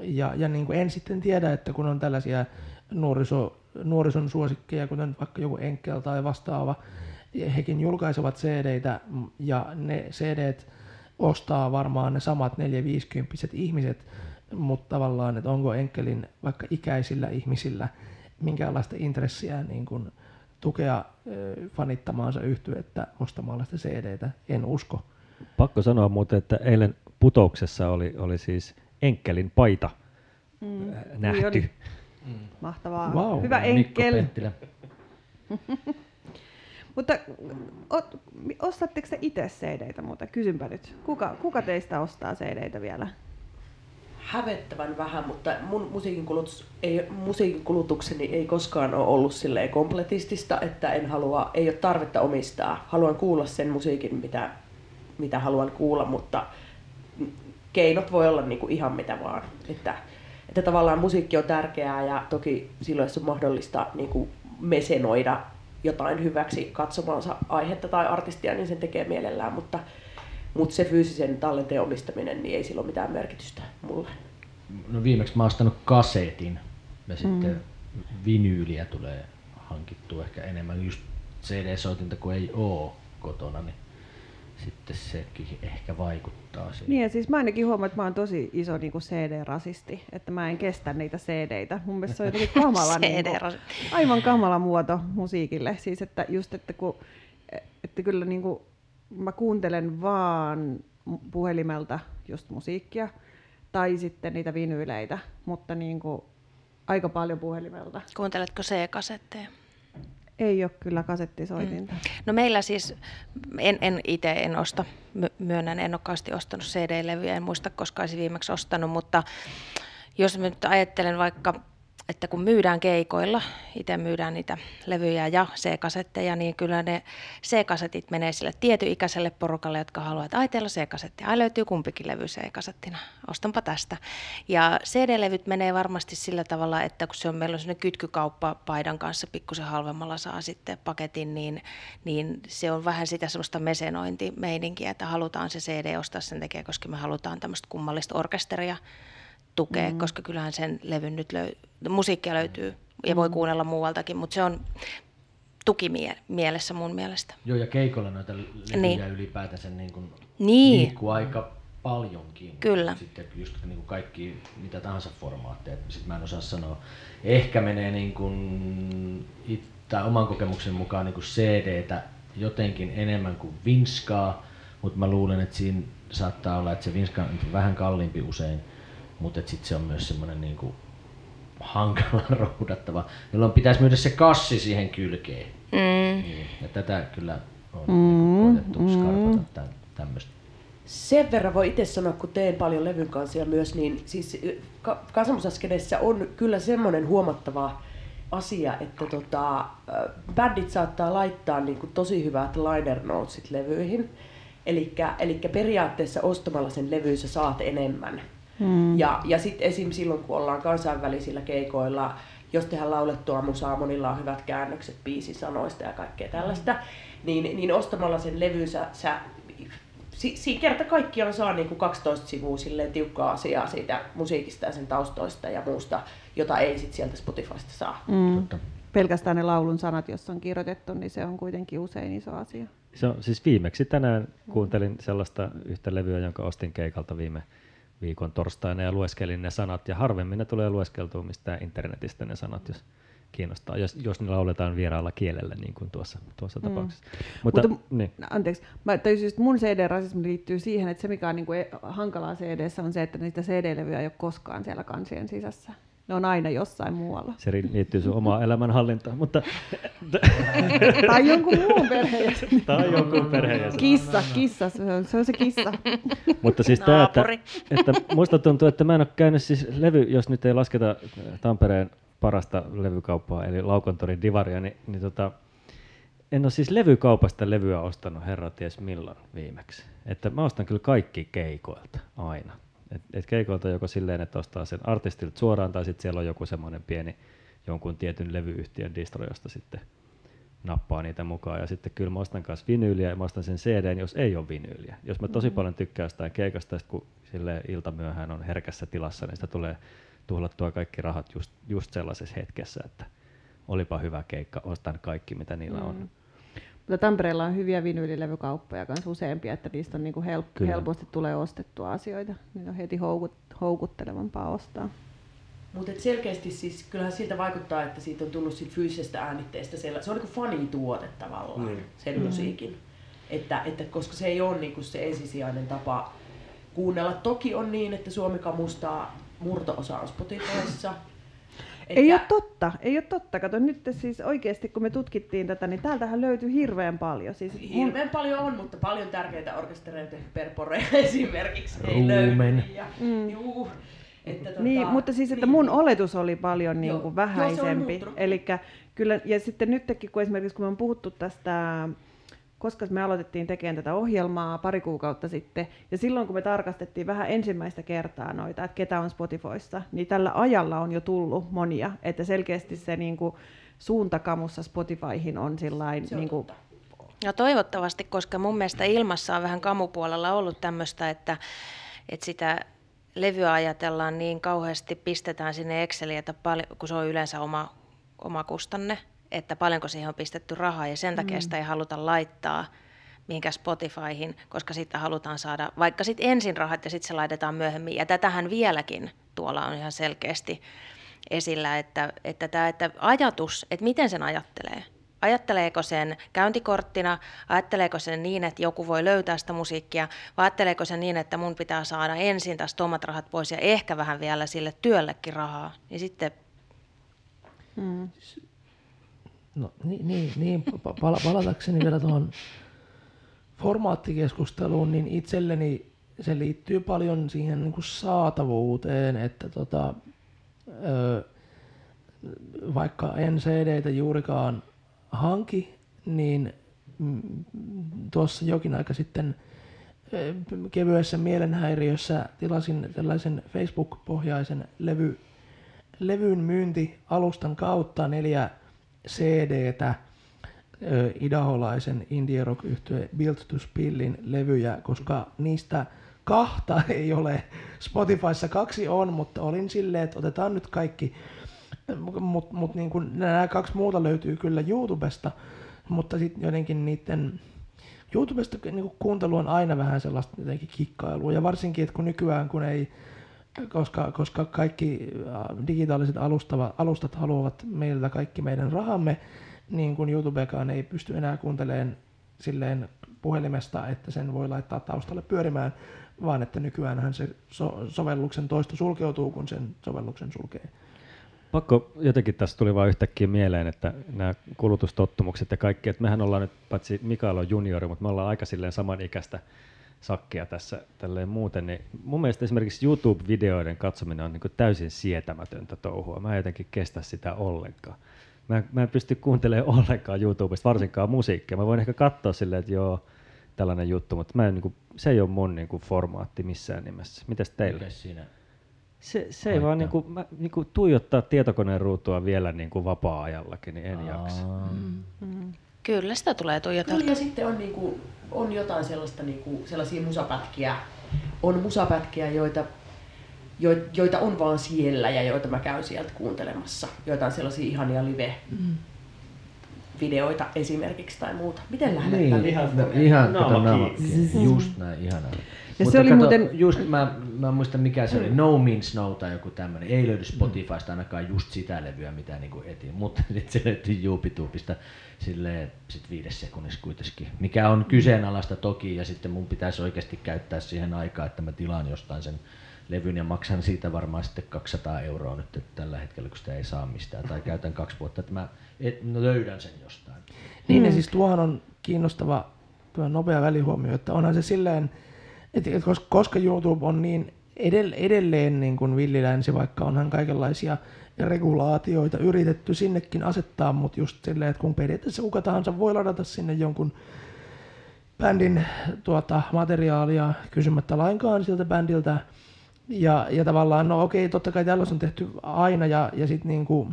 Ja, ja niin kuin en sitten tiedä, että kun on tällaisia nuoriso, nuorison suosikkeja, kuten vaikka joku Enkel tai vastaava, hekin julkaisevat cd ja ne cd ostaa varmaan ne samat 450 ihmiset, mutta tavallaan, että onko Enkelin vaikka ikäisillä ihmisillä minkäänlaista intressiä niin kuin tukea fanittamaansa yhtyettä ostamalla sitä cd en usko. Pakko sanoa muuten, että eilen putouksessa oli, oli siis Enkelin paita mm. nähty. Oli. Mm. Mahtavaa. Wow. Hyvä Enkel. Mutta ostatteko te itse cd muuten? Kysynpä nyt. Kuka, kuka teistä ostaa cd vielä? Hävettävän vähän, mutta mun musiikin, kulutus, ei, musiikin kulutukseni ei koskaan ole ollut silleen kompletistista, että en halua, ei ole tarvetta omistaa. Haluan kuulla sen musiikin, mitä, mitä haluan kuulla, mutta keinot voi olla niinku ihan mitä vaan. Että, että tavallaan musiikki on tärkeää ja toki silloin, jos on mahdollista niinku mesenoida jotain hyväksi katsomaansa aihetta tai artistia, niin sen tekee mielellään, mutta, mutta se fyysisen tallenteen omistaminen, niin ei sillä ole mitään merkitystä mulle. No viimeksi mä oon ostanut kasetin ja sitten mm. vinyyliä tulee hankittua ehkä enemmän just CD-soitinta kuin ei oo kotona, niin sitten sekin ehkä vaikuttaa siihen. Niin ja siis mä ainakin huomaan, että mä oon tosi iso niin kuin CD-rasisti, että mä en kestä niitä CD-tä. Mun mielestä se on jotenkin kamala, niin kuin, aivan kamala muoto musiikille. Siis että just, että, kun, että kyllä niin kuin, mä kuuntelen vaan puhelimelta just musiikkia tai sitten niitä vinyyleitä, mutta niin kuin, aika paljon puhelimelta. Kuunteletko C-kasetteja? Ei ole kyllä kasettisoitinta. Mm. No meillä siis, en, en itse en osta, myönnän, en ole ostanut CD-levyjä, en muista koska olisin viimeksi ostanut, mutta jos nyt ajattelen vaikka että kun myydään keikoilla, itse myydään niitä levyjä ja C-kasetteja, niin kyllä ne C-kasetit menee sille tietyikäiselle porukalle, jotka haluaa, että ai C-kasetti, ai löytyy kumpikin levy C-kasettina, ostanpa tästä. Ja CD-levyt menee varmasti sillä tavalla, että kun se on meillä on sellainen kytkykauppa paidan kanssa pikkusen halvemmalla saa sitten paketin, niin, niin se on vähän sitä semmoista mesenointimeininkiä, että halutaan se CD ostaa sen tekee, koska me halutaan tämmöistä kummallista orkesteria tukea, mm. koska kyllähän sen levyn nyt löy- musiikkia löytyy ja voi mm. kuunnella muualtakin, mutta se on tukimielessä mun mielestä. Joo, ja keikolla noita levyjä niin. ylipäätänsä niin kuin niin. liikkuu aika paljonkin. Kyllä. Sitten just niin kuin kaikki mitä tahansa formaatteja, sitten mä en osaa sanoa. Ehkä menee niin kuin, tai oman kokemuksen mukaan niin kuin CD-tä jotenkin enemmän kuin vinskaa, mutta mä luulen, että siinä saattaa olla, että se vinska on vähän kalliimpi usein mutta sitten se on myös semmoinen niinku hankala roudattava, jolloin pitäisi myydä se kassi siihen kylkeen. Mm. Niin, ja tätä kyllä on mm, koetettu skarpata tä, tämmöistä. Sen verran voi itse sanoa, kun teen paljon levyn kanssa myös, niin siis ka- on kyllä semmoinen huomattava asia, että tota, bändit saattaa laittaa niin kuin tosi hyvät liner notesit levyihin. Eli periaatteessa ostamalla sen levyn sä saat enemmän. Hmm. Ja, ja sitten esim. silloin, kun ollaan kansainvälisillä keikoilla, jos tehdään laulettua musaa, monilla on hyvät käännökset biisisanoista ja kaikkea tällaista, niin, niin ostamalla sen levyn sä, sä si, si, kerta kaikkiaan saa niin kuin 12 sivua silleen tiukkaa asiaa siitä musiikista ja sen taustoista ja muusta, jota ei sit sieltä Spotifysta saa. Mm. Pelkästään ne laulun sanat, jos on kirjoitettu, niin se on kuitenkin usein iso asia. Se on, siis viimeksi tänään kuuntelin sellaista yhtä levyä, jonka ostin keikalta viime viikon torstaina ja lueskelin ne sanat. Ja harvemmin ne tulee lueskeltua mistään internetistä ne sanat, jos kiinnostaa, jos, jos ne lauletaan vieraalla kielellä, niin kuin tuossa, tuossa mm. tapauksessa. Mutta, Mutta niin. anteeksi, mä tajusin, että mun CD-rasismi liittyy siihen, että se mikä on niin kuin e- hankalaa cd on se, että niitä CD-levyjä ei ole koskaan siellä kansien sisässä. Ne on aina jossain muualla. Se liittyy sun omaan elämänhallintaan, mutta... tai jonkun muun perheenjäsen. tai jonkun perheenjäsen. Kissa, kissa, se on se, on se kissa. mutta siis tämä, että, että muista tuntuu, että mä en ole käynyt siis levy, jos nyt ei lasketa Tampereen parasta levykauppaa, eli Laukontorin Divaria, niin, niin tota, en ole siis levykaupasta levyä ostanut herra ties milloin viimeksi. Että mä ostan kyllä kaikki keikoilta aina. Et, et keikoilta joko silleen, että ostaa sen artistilta suoraan, tai sitten siellä on joku semmoinen pieni jonkun tietyn levyyhtiön distro, josta sitten nappaa niitä mukaan. Ja sitten kyllä mä ostan kanssa vinyyliä ja mä ostan sen CD, jos ei ole vinyyliä. Jos mä tosi mm-hmm. paljon tykkään jostain keikasta, kun sille ilta myöhään on herkässä tilassa, niin sitä tulee tuhlattua kaikki rahat just, just sellaisessa hetkessä, että olipa hyvä keikka, ostan kaikki mitä niillä mm. Mutta Tampereella on hyviä vinyylilevykauppoja kanssa useampia, että niistä on niinku help- helposti tulee ostettua asioita. Niin on heti houkut- houkuttelevampaa ostaa. Mutta selkeästi siis, kyllähän siltä vaikuttaa, että siitä on tullut siitä fyysisestä äänitteestä, siellä, se on niin fanituote tavallaan, mm. sen mm. musiikin. Että, että, koska se ei ole niin se ensisijainen tapa kuunnella. Toki on niin, että Suomi kamustaa murto-osa on Spotifyssa. Että... Ei ole totta, ei ole totta. Kato nyt siis oikeasti kun me tutkittiin tätä, niin täältähän löytyy hirveän paljon. Siis hirveän mun... paljon on, mutta paljon tärkeitä orkestereita Perpore esimerkiksi ei löydy. Ja, mm. juu, että tota, niin, mutta siis että mun oletus oli paljon niin kuin vähäisempi. Joo, Eli kyllä, ja sitten nytkin, kun esimerkiksi kun me on puhuttu tästä koska me aloitettiin tekemään tätä ohjelmaa pari kuukautta sitten, ja silloin kun me tarkastettiin vähän ensimmäistä kertaa noita, että ketä on Spotifyssa, niin tällä ajalla on jo tullut monia, että selkeästi se niin kuin, suuntakamussa Spotifyhin on sillain... niin kuin, No toivottavasti, koska mun mielestä ilmassa on vähän kamupuolella ollut tämmöistä, että, että sitä levyä ajatellaan niin kauheasti, pistetään sinne Exceliin, että paljon, kun se on yleensä oma, oma kustanne, että paljonko siihen on pistetty rahaa ja sen takia mm. sitä ei haluta laittaa mihinkään Spotifyhin, koska sitten halutaan saada vaikka sitten ensin rahat ja sitten se laitetaan myöhemmin. Ja tätähän vieläkin tuolla on ihan selkeästi esillä, että, että, tämä, että ajatus, että miten sen ajattelee. Ajatteleeko sen käyntikorttina, ajatteleeko sen niin, että joku voi löytää sitä musiikkia, vai ajatteleeko sen niin, että mun pitää saada ensin tästä omat rahat pois ja ehkä vähän vielä sille työllekin rahaa. Ja sitten... Hmm. No niin, niin, niin pal- palatakseni vielä tuohon formaattikeskusteluun, niin itselleni se liittyy paljon siihen niin kuin saatavuuteen, että tota, ö, vaikka en cd juurikaan hanki, niin tuossa jokin aika sitten kevyessä mielenhäiriössä tilasin tällaisen Facebook-pohjaisen levy, levyn myyntialustan kautta neljä CD-tä, idaholaisen indie rock yhtye Built to Spillin levyjä, koska niistä kahta ei ole. Spotifyssa kaksi on, mutta olin silleen, että otetaan nyt kaikki. Mutta mut niin nämä kaksi muuta löytyy kyllä YouTubesta, mutta sitten jotenkin niiden YouTubesta niin kuuntelu on aina vähän sellaista jotenkin kikkailua. Ja varsinkin, että kun nykyään kun ei koska, koska kaikki äh, digitaaliset alustava, alustat haluavat meiltä kaikki meidän rahamme, niin kuin YouTubekaan ei pysty enää kuuntelemaan silleen puhelimesta, että sen voi laittaa taustalle pyörimään, vaan että nykyään se so- sovelluksen toisto sulkeutuu, kun sen sovelluksen sulkee. Pakko jotenkin tässä tuli vain yhtäkkiä mieleen, että nämä kulutustottumukset ja kaikki, että mehän ollaan nyt, paitsi Mikael on juniori, mutta me ollaan aika silleen samanikäistä sakkia tässä tälleen muuten, niin mun mielestä esimerkiksi YouTube-videoiden katsominen on niin kuin täysin sietämätöntä touhua. Mä en jotenkin kestä sitä ollenkaan. Mä en, mä en pysty kuuntelemaan ollenkaan YouTubesta, varsinkaan musiikkia. Mä voin ehkä katsoa silleen, että joo, tällainen juttu, mutta mä en, niin kuin, se ei ole mun niin kuin, formaatti missään nimessä. Mitäs teillä? Mikäs siinä? Se, se ei vaan niin kuin, mä, niin kuin tuijottaa tietokoneen ruutua vielä niin kuin vapaa-ajallakin, niin en jaksa. Kyllä sitä tulee tuijotella. Kyllä ja sitten on, niinku, on jotain sellaista, niinku, sellaisia musapätkiä, on musapätkiä, joita, jo, joita on vaan siellä ja joita mä käyn sieltä kuuntelemassa. Joitain sellaisia ihania live videoita esimerkiksi tai muuta. Miten lähdetään? Niin, ihan, ihan kato naama. kiinni. Just näin, ihanaa. Ja Mutta se oli kato, muuten- Just, mä, mä en muista mikä se oli, No Means No tai joku tämmönen. Ei löydy Spotifysta ainakaan just sitä levyä, mitä niinku etin. Mutta sitten se löytyi YouTubesta silleen sit viides sekunnissa kuitenkin. Mikä on kyseenalaista toki ja sitten mun pitäisi oikeasti käyttää siihen aikaa, että mä tilaan jostain sen levyn ja maksan siitä varmaan sitten 200 euroa nyt että tällä hetkellä, kun sitä ei saa mistään. Tai käytän kaksi vuotta, että mä et, no löydän sen jostain. Niin, ja siis tuohon on kiinnostava tuo nopea välihuomio, että onhan se silleen, että että kos- koska YouTube on niin edell- edelleen niin kuin villilänsi, vaikka onhan kaikenlaisia regulaatioita yritetty sinnekin asettaa, mutta just silleen, että kun periaatteessa kuka tahansa voi ladata sinne jonkun bändin tuota, materiaalia kysymättä lainkaan sieltä bändiltä. Ja, ja tavallaan, no okei, totta kai tällaista on tehty aina ja, ja sitten niinku,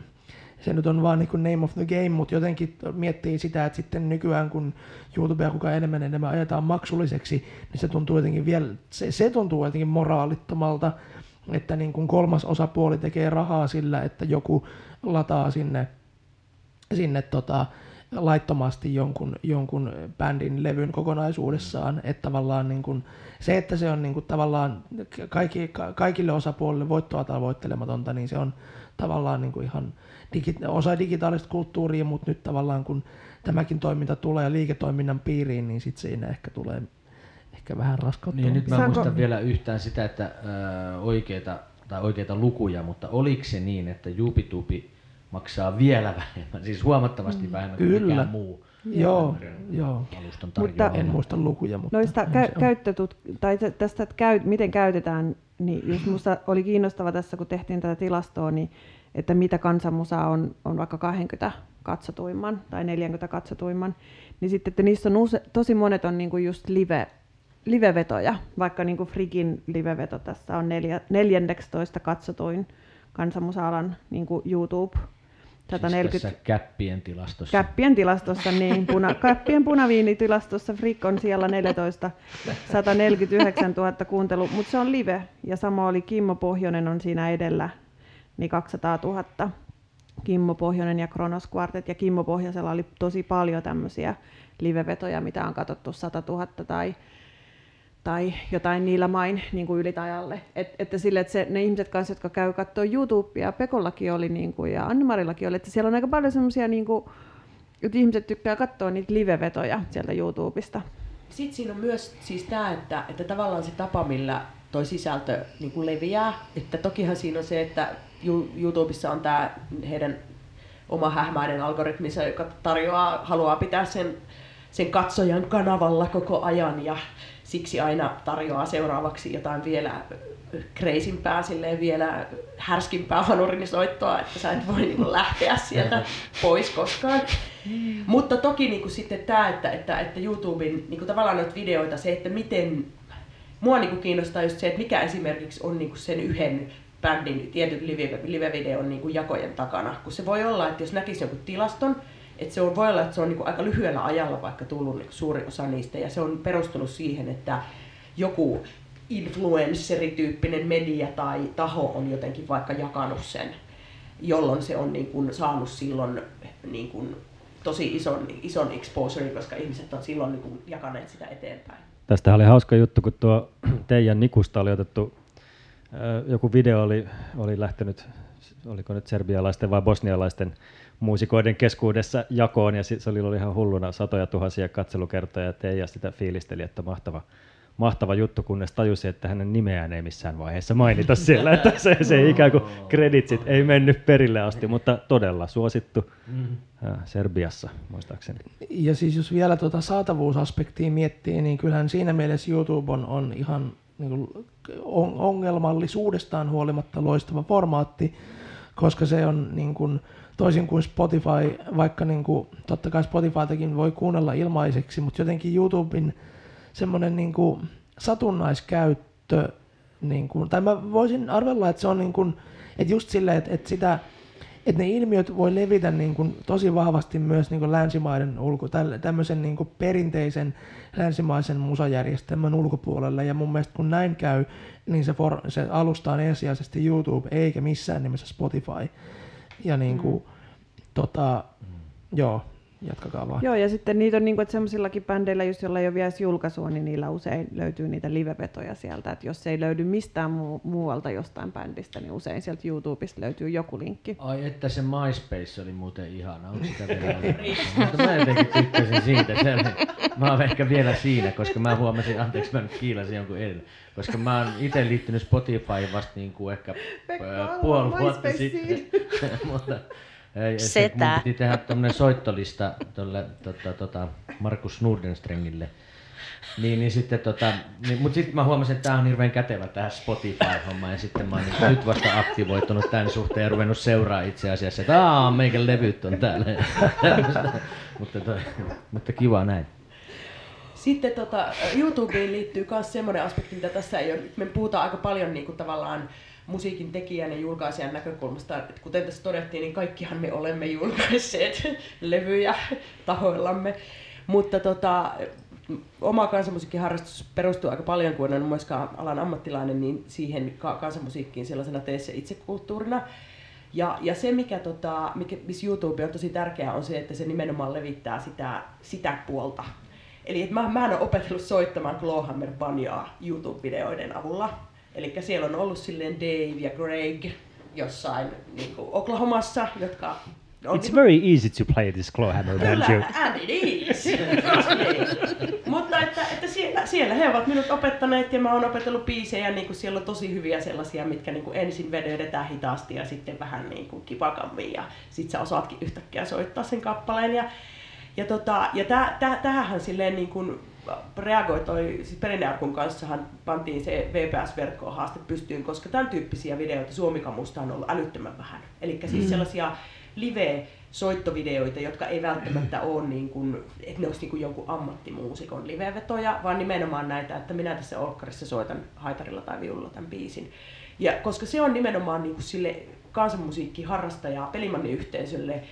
se nyt on vaan niin name of the game, mutta jotenkin miettii sitä, että sitten nykyään kun YouTubea kuka enemmän enemmän ajetaan maksulliseksi, niin se tuntuu jotenkin vielä, se, se tuntuu jotenkin moraalittomalta, että niin kuin kolmas osapuoli tekee rahaa sillä, että joku lataa sinne, sinne tota, laittomasti jonkun, jonkun bändin levyn kokonaisuudessaan, että tavallaan niin kuin, se, että se on niin kuin tavallaan kaikki, ka- kaikille osapuolille voittoa tavoittelematonta, niin se on tavallaan niin kuin ihan digi, osa digitaalista kulttuuria, mutta nyt tavallaan kun tämäkin toiminta tulee liiketoiminnan piiriin, niin sitten siinä ehkä tulee ehkä vähän raskautta. Niin, nyt mä en Saanko- muista vielä yhtään sitä, että ö, oikeita, tai oikeita lukuja, mutta oliko se niin, että Jupitupi maksaa vielä vähemmän, siis huomattavasti vähemmän kuin Kyllä. mikään muu Joo, joo. alustan Mutta-. En muista lukuja, mutta Noista kä- käyttötut- tai tä- tästä, että käy- miten käytetään, niin just musta oli kiinnostava tässä, kun tehtiin tätä tilastoa, niin että mitä kansanmusa on, on vaikka 20 katsotuimman tai 40 katsotuimman, niin sitten, että niissä on use, tosi monet on niinku just live, livevetoja, vaikka niinku Frikin liveveto tässä on neljä, 14 katsotuin kansanmusa-alan niinku YouTube. Siis 140 tässä käppien tilastossa. Käppien tilastossa, niin puna, käppien punaviinitilastossa Frick on siellä 14, 149 000 kuuntelu, mutta se on live. Ja sama oli Kimmo Pohjonen on siinä edellä, niin 200 000. Kimmo Pohjonen ja Kronos Quartet. Ja Kimmo Pohjasella oli tosi paljon tämmöisiä livevetoja, mitä on katsottu 100 000 tai tai jotain niillä main niin kuin ylitajalle. Et, että sille, että se, ne ihmiset kanssa, jotka käy katsoa YouTubea, Pekollakin oli niin kuin, ja Annemarillakin oli, että siellä on aika paljon semmoisia, niin kuin, että ihmiset tykkää katsoa niitä livevetoja sieltä YouTubesta. Sitten siinä on myös siis tämä, että, että tavallaan se tapa, millä toi sisältö niin kuin leviää. Että tokihan siinä on se, että YouTubessa on tämä heidän oma hähmäinen algoritminsa, joka tarjoaa, haluaa pitää sen, sen katsojan kanavalla koko ajan ja siksi aina tarjoaa seuraavaksi jotain vielä kreisimpää, silleen vielä härskimpää hanurinisoittoa, että sä et voi niin lähteä sieltä pois koskaan. Mutta toki niin kuin sitten tämä, että, että, että YouTuben niin kuin tavallaan noita videoita, se, että miten, mua niin kuin kiinnostaa just se, että mikä esimerkiksi on niin kuin sen yhden bändin tietyn live, live-videon niin kuin jakojen takana. Kun se voi olla, että jos näkisi jonkun tilaston, että se on, voi olla, että se on niin kuin aika lyhyellä ajalla vaikka tullut niin kuin suuri osa niistä, ja se on perustunut siihen, että joku influencerityyppinen media tai taho on jotenkin vaikka jakanut sen, jolloin se on niin kuin saanut silloin niin kuin tosi ison, ison exposure, koska ihmiset on silloin niin kuin jakaneet sitä eteenpäin. Tästä oli hauska juttu, kun tuo teidän Nikusta oli otettu, joku video oli, oli lähtenyt, oliko nyt serbialaisten vai bosnialaisten muusikoiden keskuudessa jakoon, ja se oli ollut ihan hulluna satoja tuhansia katselukertoja, ja Teija sitä fiilisteli, että mahtava, mahtava juttu, kunnes tajusi, että hänen nimeään ei missään vaiheessa mainita siellä, että se, se ikään kuin kreditsit ei mennyt perille asti, mutta todella suosittu äh, Serbiassa, muistaakseni. Ja siis jos vielä tuota saatavuusaspektia miettii, niin kyllähän siinä mielessä YouTube on, on ihan niin kuin on- ongelmallisuudestaan huolimatta loistava formaatti, koska se on niin kuin, toisin kuin Spotify, vaikka niin kuin, totta kai Spotifytakin voi kuunnella ilmaiseksi, mutta jotenkin YouTuben semmoinen niin kuin satunnaiskäyttö, niin kuin, tai mä voisin arvella, että se on niin kuin, että just silleen, että, että sitä, että ne ilmiöt voi levitä niin kuin tosi vahvasti myös niin kuin länsimaiden ulko, tämmöisen niin kuin perinteisen länsimaisen musajärjestelmän ulkopuolelle. Ja mun mielestä kun näin käy, niin se, for, se alusta on ensisijaisesti YouTube eikä missään nimessä Spotify. Ja niin kuin, tota, joo, jatkakaa vaan. Joo, ja sitten niitä on niin kuin, että semmoisillakin bändeillä, just joilla ei ole vielä julkaisua, niin niillä usein löytyy niitä livevetoja sieltä. Että jos ei löydy mistään muu- muualta jostain bändistä, niin usein sieltä YouTubesta löytyy joku linkki. Ai että se MySpace oli muuten ihana, onko sitä vielä? Mutta mä jotenkin tykkäsin siitä, se oli, mä oon ehkä vielä siinä, koska mä huomasin, anteeksi mä nyt kiilasin jonkun edellä, koska mä oon itse liittynyt Spotifyin vasta niin kuin ehkä Pekka puoli vuotta sitten, mutta ei, se, Setä. mun piti tehdä tämmönen soittolista tuolle tota, tota, Markus Nordenstrengille. Niin, niin sitten tota, niin, mutta sitten mä huomasin, että tämä on hirveän kätevä tähän Spotify-hommaan ja sitten mä oon niin, nyt vasta aktivoitunut tämän suhteen ja ruvennut seuraa itse asiassa, että aah, meikän levyt on täällä. mutta, toi, mutta kiva näin. Sitten tota, YouTubeen liittyy myös semmoinen aspekti, mitä tässä ei ole. Me puhutaan aika paljon niin kuin tavallaan musiikin tekijän ja julkaisijan näkökulmasta. Et kuten tässä todettiin, niin kaikkihan me olemme julkaisseet levyjä tahoillamme. Mutta tota, oma kansanmusiikkiharrastus perustuu aika paljon, kun en ole myöskään alan ammattilainen, niin siihen ka- kansanmusiikkiin sellaisena tee se itsekulttuurina. Ja, ja se, mikä, tota, mikä, missä YouTube on tosi tärkeää, on se, että se nimenomaan levittää sitä, sitä puolta. Eli mä, mä olen opetellut soittamaan Clawhammer banjaa YouTube-videoiden avulla. Eli siellä on ollut silleen Dave ja Greg jossain niin kuin Oklahomassa, jotka on It's very easy to play this clawhammer banjo. Kyllä, and it is. Mutta että, että siellä, siellä, he ovat minut opettaneet ja mä oon opetellut biisejä, niin kuin siellä on tosi hyviä sellaisia, mitkä niin kuin ensin vedetään hitaasti ja sitten vähän niin kuin kipakammin ja sit sä osaatkin yhtäkkiä soittaa sen kappaleen. Ja, ja, tota, ja tä, tä, tähän silleen niin kuin reagoi toi, siis perinnearkun kanssahan pantiin se VPS-verkkoon haaste pystyyn, koska tämän tyyppisiä videoita Suomikamusta on ollut älyttömän vähän. Eli siis Mm. sellaisia live-soittovideoita, jotka ei välttämättä ole niin kuin, että ne olisi niin kuin jonkun ammattimuusikon livevetoja, vaan nimenomaan näitä, että minä tässä olkkarissa soitan haitarilla tai viululla tämän biisin. Ja koska se on nimenomaan niin kuin sille kansanmusiikkiharrastajaa, pelimanniyhteisölle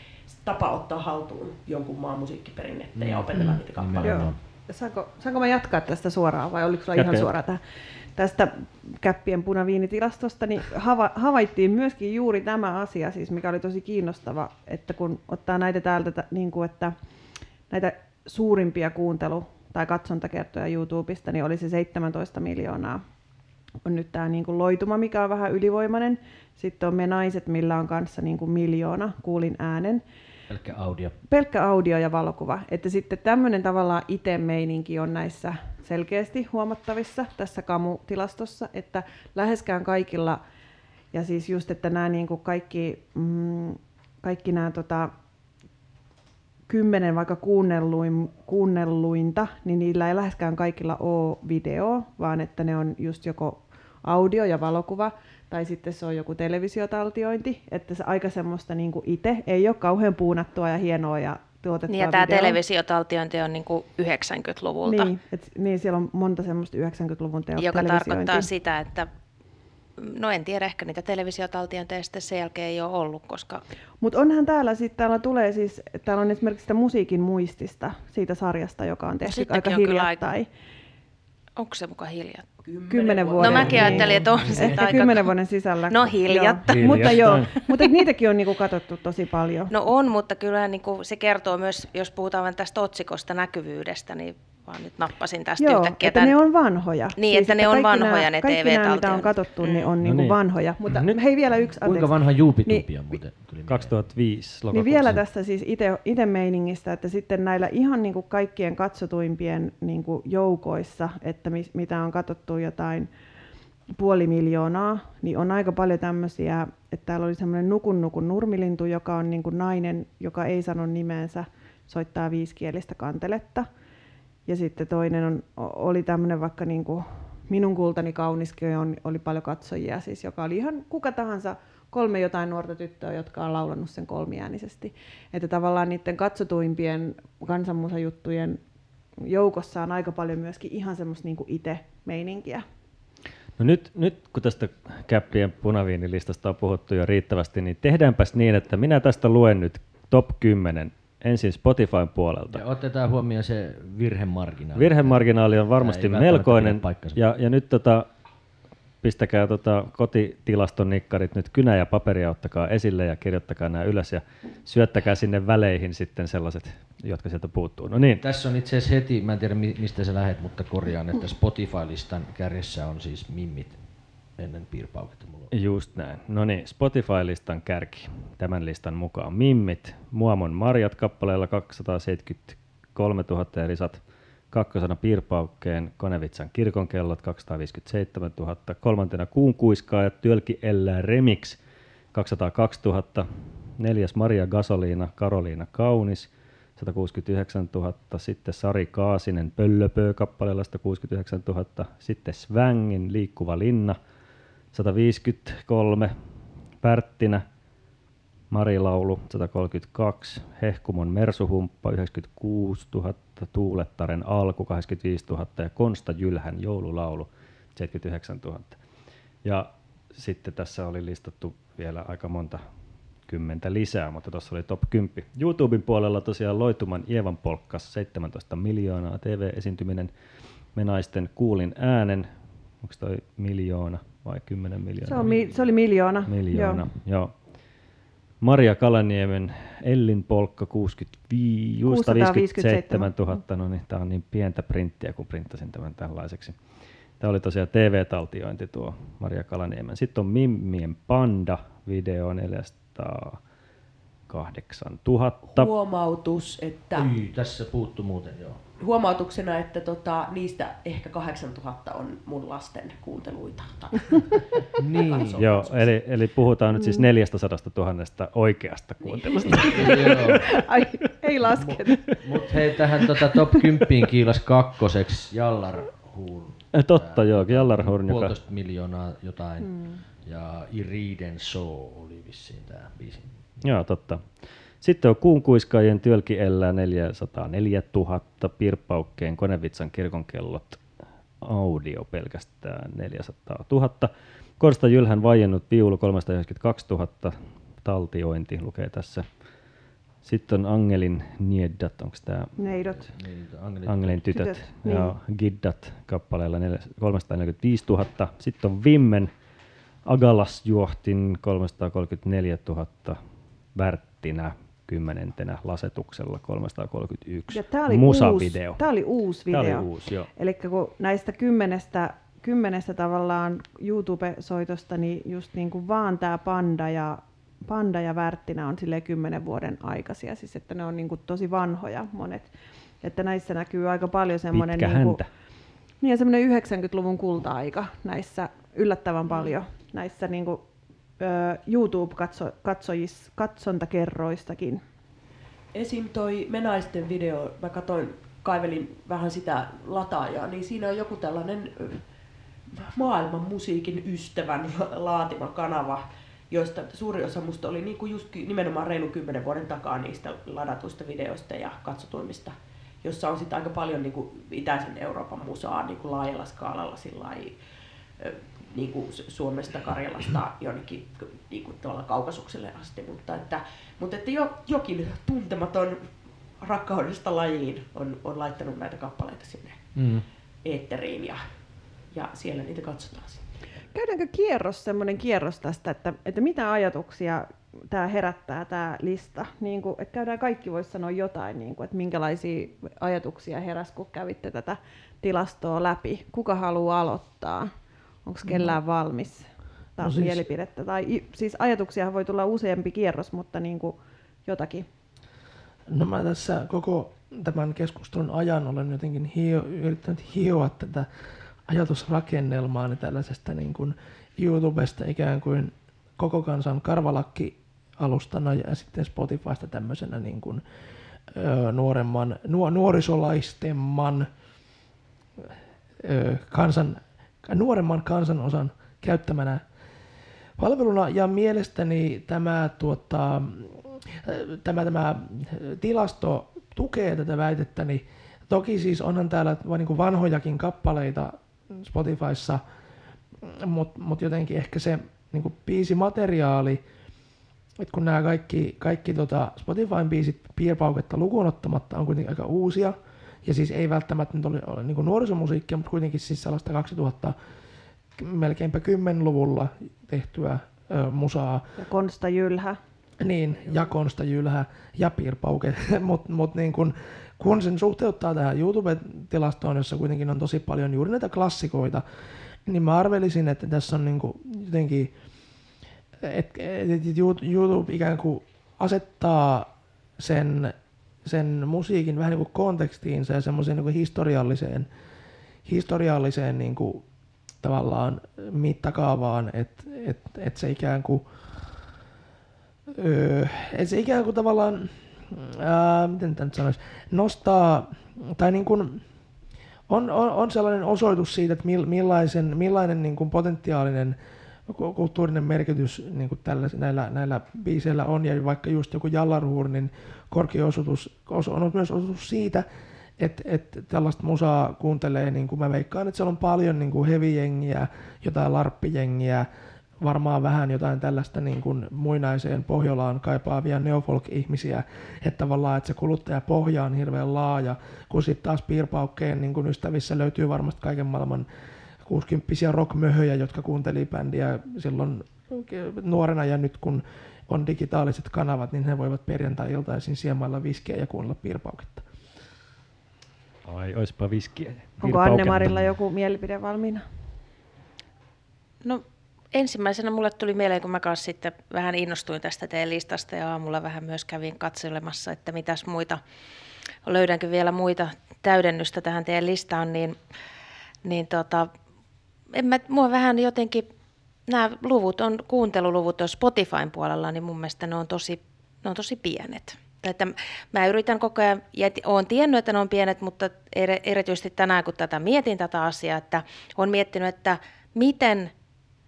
tapa ottaa haltuun jonkun maan musiikkiperinnettä ja Mm. opetella Mm. niitä kappaleita. Saanko, saanko mä jatkaa tästä suoraan vai oliko sulla Jatka, ihan suoraan tähän? Tästä käppien punaviinitilastosta, niin hava, havaittiin myöskin juuri tämä asia, siis mikä oli tosi kiinnostava, että kun ottaa näitä täältä, tä- niin kuin, että näitä suurimpia kuuntelu- tai katsontakertoja YouTubesta, niin oli se 17 miljoonaa. On nyt tämä niin kuin loituma, mikä on vähän ylivoimainen. Sitten on me naiset, millä on kanssa niin kuin miljoona, kuulin äänen Pelkkä audio. pelkkä audio ja valokuva. Että sitten tämmöinen tavallaan itse-meininki on näissä selkeästi huomattavissa tässä kamutilastossa, että läheskään kaikilla, ja siis just, että nämä niin kuin kaikki, mm, kaikki nämä tota, kymmenen vaikka kuunnelluin, kuunnelluinta, niin niillä ei läheskään kaikilla ole video, vaan että ne on just joko audio ja valokuva, tai sitten se on joku televisiotaltiointi, että se aika semmoista niin itse ei ole kauhean puunattua ja hienoa ja tuotettua Niin ja tämä televisiotaltiointi on niin 90-luvulta, Niin, et, niin, siellä on monta semmoista 90-luvun teo- joka tarkoittaa sitä, että no en tiedä, ehkä niitä televisiotaltiointeja sitten sen jälkeen ei ole ollut, koska Mutta onhan täällä sitten, täällä tulee siis, täällä on esimerkiksi sitä musiikin muistista siitä sarjasta, joka on tehty sittenkin aika on kyllä aika- hiljattain. Onko se muka hiljaa? Kymmenen No vuoden. mäkin ajattelin, että on se Ehkä aika... kymmenen vuoden sisällä. No hiljattain. Joo. Mutta joo, mutta niitäkin on niinku katsottu tosi paljon. No on, mutta kyllähän niin kuin se kertoo myös, jos puhutaan tästä otsikosta näkyvyydestä, niin vaan nyt nappasin tästä Joo, yhtäkkiä. että tän- ne on vanhoja. Niin, että ne on kaikki vanhoja nämä, ne kaikki nämä, mitä on katsottu, niin on Mm. niinku No niin. vanhoja. Mutta Nyt- hei vielä yksi, Kuinka anteeksi. vanha Juupitubi Niin- on muuten? Tuli mieleen. 2005 Niin vielä tästä siis ite, ite meiningistä, että sitten näillä ihan niin kuin kaikkien katsotuimpien niin kuin joukoissa, että mis, mitä on katsottu jotain puoli miljoonaa, niin on aika paljon tämmöisiä, että täällä oli semmoinen nukun nukun nurmilintu, joka on niin kuin nainen, joka ei sano nimeensä, soittaa viisikielistä kanteletta. Ja sitten toinen on, oli tämmöinen vaikka niin kuin minun kultani kauniskin oli paljon katsojia, siis joka oli ihan kuka tahansa kolme jotain nuorta tyttöä, jotka on laulannut sen kolmiäänisesti. Että tavallaan niiden katsotuimpien kansanmusajuttujen joukossa on aika paljon myöskin ihan semmoista niin itse-meininkiä. No nyt, nyt kun tästä käppien punaviinilistasta on puhuttu jo riittävästi, niin tehdäänpäs niin, että minä tästä luen nyt top 10 ensin Spotifyn puolelta. Ja otetaan huomioon se virhemarginaali. Virhemarginaali on varmasti melkoinen. Ja, ja nyt tota, pistäkää tota kotitilaston nikkarit nyt kynä ja paperia ottakaa esille ja kirjoittakaa nämä ylös ja syöttäkää sinne väleihin sitten sellaiset, jotka sieltä puuttuu. No niin, Tässä on itse asiassa heti, mä en tiedä mi- mistä sä lähet, mutta korjaan, että Spotify-listan kärjessä on siis mimmit ennen piirpauketta. Mulla on. Just näin. No niin, Spotify-listan kärki. Tämän listan mukaan Mimmit, Muamon Marjat kappaleella 273 000 ja lisät kakkosena Piirpaukkeen Konevitsan kirkonkellot 257 000, kolmantena Kuun kuiskaajat Työlki Ellää Remix 202 000, neljäs Maria Gasoliina Karoliina Kaunis 169 000, sitten Sari Kaasinen Pöllöpö kappaleella 169 000, sitten Svängin Liikkuva linna 153, Pärttinä, Marilaulu 132, Hehkumon Mersuhumppa 96 000, Tuulettaren Alku 85 000 ja Konsta Jylhän Joululaulu 79 000. Ja sitten tässä oli listattu vielä aika monta kymmentä lisää, mutta tuossa oli top 10. YouTuben puolella tosiaan Loituman Ievan polkkas 17 miljoonaa TV-esiintyminen. Me naisten kuulin äänen, onko toi miljoona vai 10 miljoonaa? Se, on mi- se oli miljoona. Miljoona, Joo. joo. Maria Kalaniemen Ellin polkka 65, 157 000, no niin, tämä on niin pientä printtiä, kun printtasin tämän tällaiseksi. Tämä oli tosiaan TV-taltiointi tuo Maria Kalaniemen. Sitten on Mimmien Panda video 408 000. Huomautus, että Ui, tässä puuttu muuten, joo. Huomautuksena, että tota, niistä ehkä 8000 on mun lasten kuunteluita. Niin. Joo, eli, eli puhutaan nyt siis 400 000 oikeasta kuuntelusta. joo. Ai, ei lasketa. Mutta hei, tähän tota top 10 kiilas kakkoseksi Jallar Huun. Totta, joo, Jallarhorn, joka Puolitoista miljoonaa jotain. Mm. Ja Iriden Show oli vissiin tää biisi. Joo, totta. Sitten on Kuunkuiskaajien Työlki Ellää 404 000, Pirppaukkeen Konevitsan kirkonkellot audio pelkästään 400 000, Korsta Jylhän vaiennut viulu 392 000, taltiointi lukee tässä. Sitten on Angelin Nieddat, onko tämä Neidot. Niin, Angelin, Angelin tytöt, Tytöt, ja niin. Giddat kappaleella neljä- 345 000. Sitten on Vimmen Agalasjuohtin 334 000, Värttinä kymmenentenä lasetuksella 331. Ja tämä oli, Musavideo. uusi, tää oli uusi Tää video. oli uusi, joo. Eli kun näistä kymmenestä, kymmenestä tavallaan YouTube-soitosta, niin just niin kuin vaan tämä Panda ja, Panda ja Värttinä on sille kymmenen vuoden aikaisia, siis että ne on niin kuin tosi vanhoja monet. Että näissä näkyy aika paljon semmoinen Pitkä niin kuin, häntä. niin ja semmoinen 90-luvun kulta-aika näissä yllättävän paljon näissä niin kuin, YouTube-katsontakerroistakin. Esim. toi Menaisten video, mä katsoin, kaivelin vähän sitä lataajaa, niin siinä on joku tällainen maailman musiikin ystävän laatima kanava, joista suuri osa musta oli niin kuin just nimenomaan reilu kymmenen vuoden takaa niistä ladatuista videoista ja katsotuimmista, jossa on sitten aika paljon niin kuin itäisen Euroopan musaa niin kuin laajalla skaalalla ö, niin kuin Su- Suomesta, Karjalasta jonnekin niin kuin tavallaan kaukasukselle asti, mutta että, mutta että jo, jokin tuntematon rakkaudesta lajiin on, on laittanut näitä kappaleita sinne Mm. eetteriin ja, ja siellä niitä katsotaan sitten. Käydäänkö kierros, semmoinen kierros tästä, että, että mitä ajatuksia tämä herättää tämä lista, niin kuin, että käydään kaikki voisi sanoa jotain, niin kuin, että minkälaisia ajatuksia heräsi, kun kävitte tätä tilastoa läpi. Kuka haluaa aloittaa? Onko kellään no. valmis? Taas no siis... mielipidettä. Tai, siis ajatuksia voi tulla useampi kierros, mutta niin kuin jotakin. No mä tässä koko tämän keskustelun ajan olen jotenkin hio, yrittänyt hioa tätä ajatusrakennelmaa niin tällaisesta niin kuin YouTubesta ikään kuin koko kansan karvalakki alustana ja sitten Spotifysta tämmöisenä niin kuin, ö, nuoremman, nuor, nuorisolaistemman ö, kansan, nuoremman kansanosan käyttämänä palveluna. Ja mielestäni tämä, tuota, tämä, tämä tilasto tukee tätä väitettäni. Toki siis onhan täällä niin vanhojakin kappaleita Spotifyssa, mutta mut jotenkin ehkä se niin biisimateriaali, että kun nämä kaikki, kaikki tota Spotifyn biisit piirpauketta lukuun ottamatta on kuitenkin aika uusia, ja siis ei välttämättä nyt ole, ole niin kuin nuorisomusiikkia, mutta kuitenkin siis sellaista 2000 melkeinpä 10-luvulla tehtyä ö, musaa. Ja Konsta Jylhä. Niin, ja Konsta Jylhä ja Piirpauke, mutta mut niin kun, kun sen suhteuttaa tähän YouTube-tilastoon, jossa kuitenkin on tosi paljon juuri näitä klassikoita, niin mä arvelisin, että tässä on niin kuin jotenkin, että et YouTube ikään kuin asettaa sen, sen musiikin vähän niin kuin kontekstiinsa ja semmoiseen niin historialliseen, historialliseen niin kuin tavallaan mittakaavaan, että et, et se ikään kuin, öö, että se ikään kuin tavallaan, ää, miten tämä nyt sanoisi, nostaa, tai niin kuin, on, on, on sellainen osoitus siitä, että millaisen, millainen niin kuin potentiaalinen kulttuurinen merkitys niin kuin tällä, näillä, näillä biiseillä on, ja vaikka just joku Jallarhurnin korkea osoitus on myös osoitus siitä, että, että tällaista musaa kuuntelee, niin kuin mä veikkaan, että siellä on paljon niin kuin jotain larppijengiä, varmaan vähän jotain tällaista niin kuin muinaiseen Pohjolaan kaipaavia neofolk-ihmisiä, että tavallaan että se kuluttajapohja on hirveän laaja, kun sitten taas piirpaukkeen niin kuin ystävissä löytyy varmasti kaiken maailman 60 rockmöhöjä, jotka kuunteli bändiä silloin nuorena ja nyt kun on digitaaliset kanavat, niin he voivat perjantai-iltaisin siemailla viskiä ja kuunnella piirpauketta. Ai, oispa viskiä. Onko Anne-Marilla joku mielipide valmiina? No ensimmäisenä mulle tuli mieleen, kun mä kanssa sitten vähän innostuin tästä teidän listasta ja aamulla vähän myös kävin katselemassa, että mitäs muita, löydänkö vielä muita täydennystä tähän teidän listaan, niin, niin tota, en mä, mua vähän jotenkin, nämä luvut on, kuunteluluvut on Spotifyn puolella, niin mun mielestä ne on tosi, ne on tosi pienet. Että mä yritän koko ajan, ja olen tiennyt, että ne on pienet, mutta erityisesti tänään, kun tätä mietin tätä asiaa, että olen miettinyt, että miten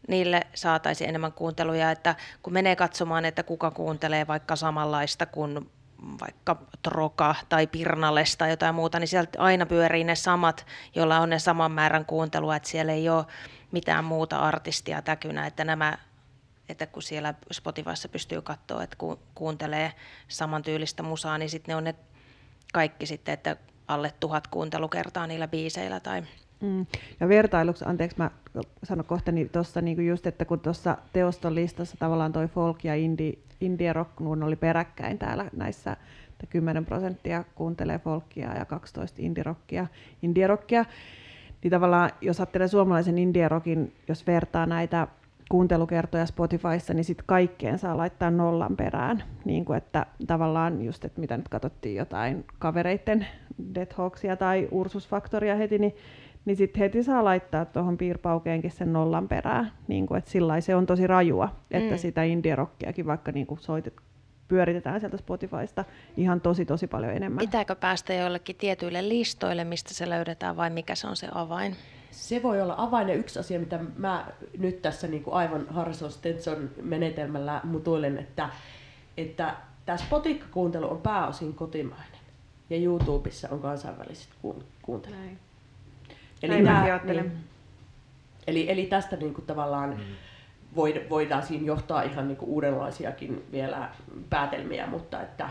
niille saataisiin enemmän kuunteluja, että kun menee katsomaan, että kuka kuuntelee vaikka samanlaista kuin vaikka Troka tai Pirnales tai jotain muuta, niin sieltä aina pyörii ne samat, joilla on ne saman määrän kuuntelua, että siellä ei ole mitään muuta artistia täkynä, että nämä että kun siellä Spotifyssa pystyy katsoa, että ku, kuuntelee samantyylistä musaa, niin sitten ne on ne kaikki sitten, että alle tuhat kuuntelukertaa niillä biiseillä tai Mm. Ja vertailuksi, anteeksi mä sanon kohta niin tuossa niin just, että kun tuossa teoston listassa tavallaan toi folk ja indie, indie rock kun oli peräkkäin täällä näissä, että 10 prosenttia kuuntelee folkia ja 12 indie rockia, indie rockia, niin tavallaan jos ajattelee suomalaisen indie rockin, jos vertaa näitä kuuntelukertoja Spotifyssa, niin sitten kaikkeen saa laittaa nollan perään. Niin kuin että tavallaan just, että mitä nyt katsottiin jotain kavereiden Dead Hawksia tai Ursus Factoria heti, niin niin sitten heti saa laittaa tuohon piirpaukeenkin sen nollan perään. Niin kuin, että sillä se on tosi rajua, että mm. sitä indie-rockiakin vaikka niin kuin soitet, pyöritetään sieltä Spotifysta ihan tosi tosi paljon enemmän. Pitääkö päästä joillekin tietyille listoille, mistä se löydetään vai mikä se on se avain? Se voi olla avain ja yksi asia, mitä mä nyt tässä niin kuin aivan Harrison Stetson menetelmällä mutuilen, että, että tämä Spotify-kuuntelu on pääosin kotimainen ja YouTubessa on kansainväliset kuuntelijat. Eli, tämä, niin, eli, eli tästä niin kuin tavallaan mm. voidaan siinä johtaa ihan niin kuin uudenlaisiakin vielä päätelmiä, mutta että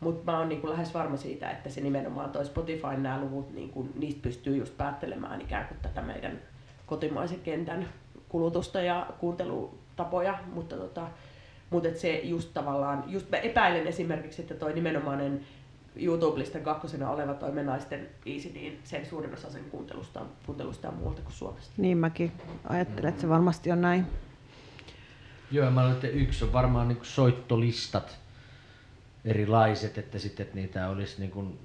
mutta mä oon niin kuin lähes varma siitä, että se nimenomaan toi Spotify nämä luvut, niin kuin, niistä pystyy just päättelemään ikään kuin tätä meidän kotimaisen kentän kulutusta ja kuuntelutapoja, mutta tota, Mutta se just tavallaan, just mä epäilen esimerkiksi, että toi nimenomainen YouTube-listan kakkosena oleva toi Menaisten biisi, niin sen suurin osa sen kuuntelusta on, kuuntelusta on muualta kuin Suomesta. Niin mäkin ajattelen, että se varmasti on näin. Joo, mä luulen, että yksi on varmaan niin soittolistat erilaiset, että sitten että niitä olisi niin kuin,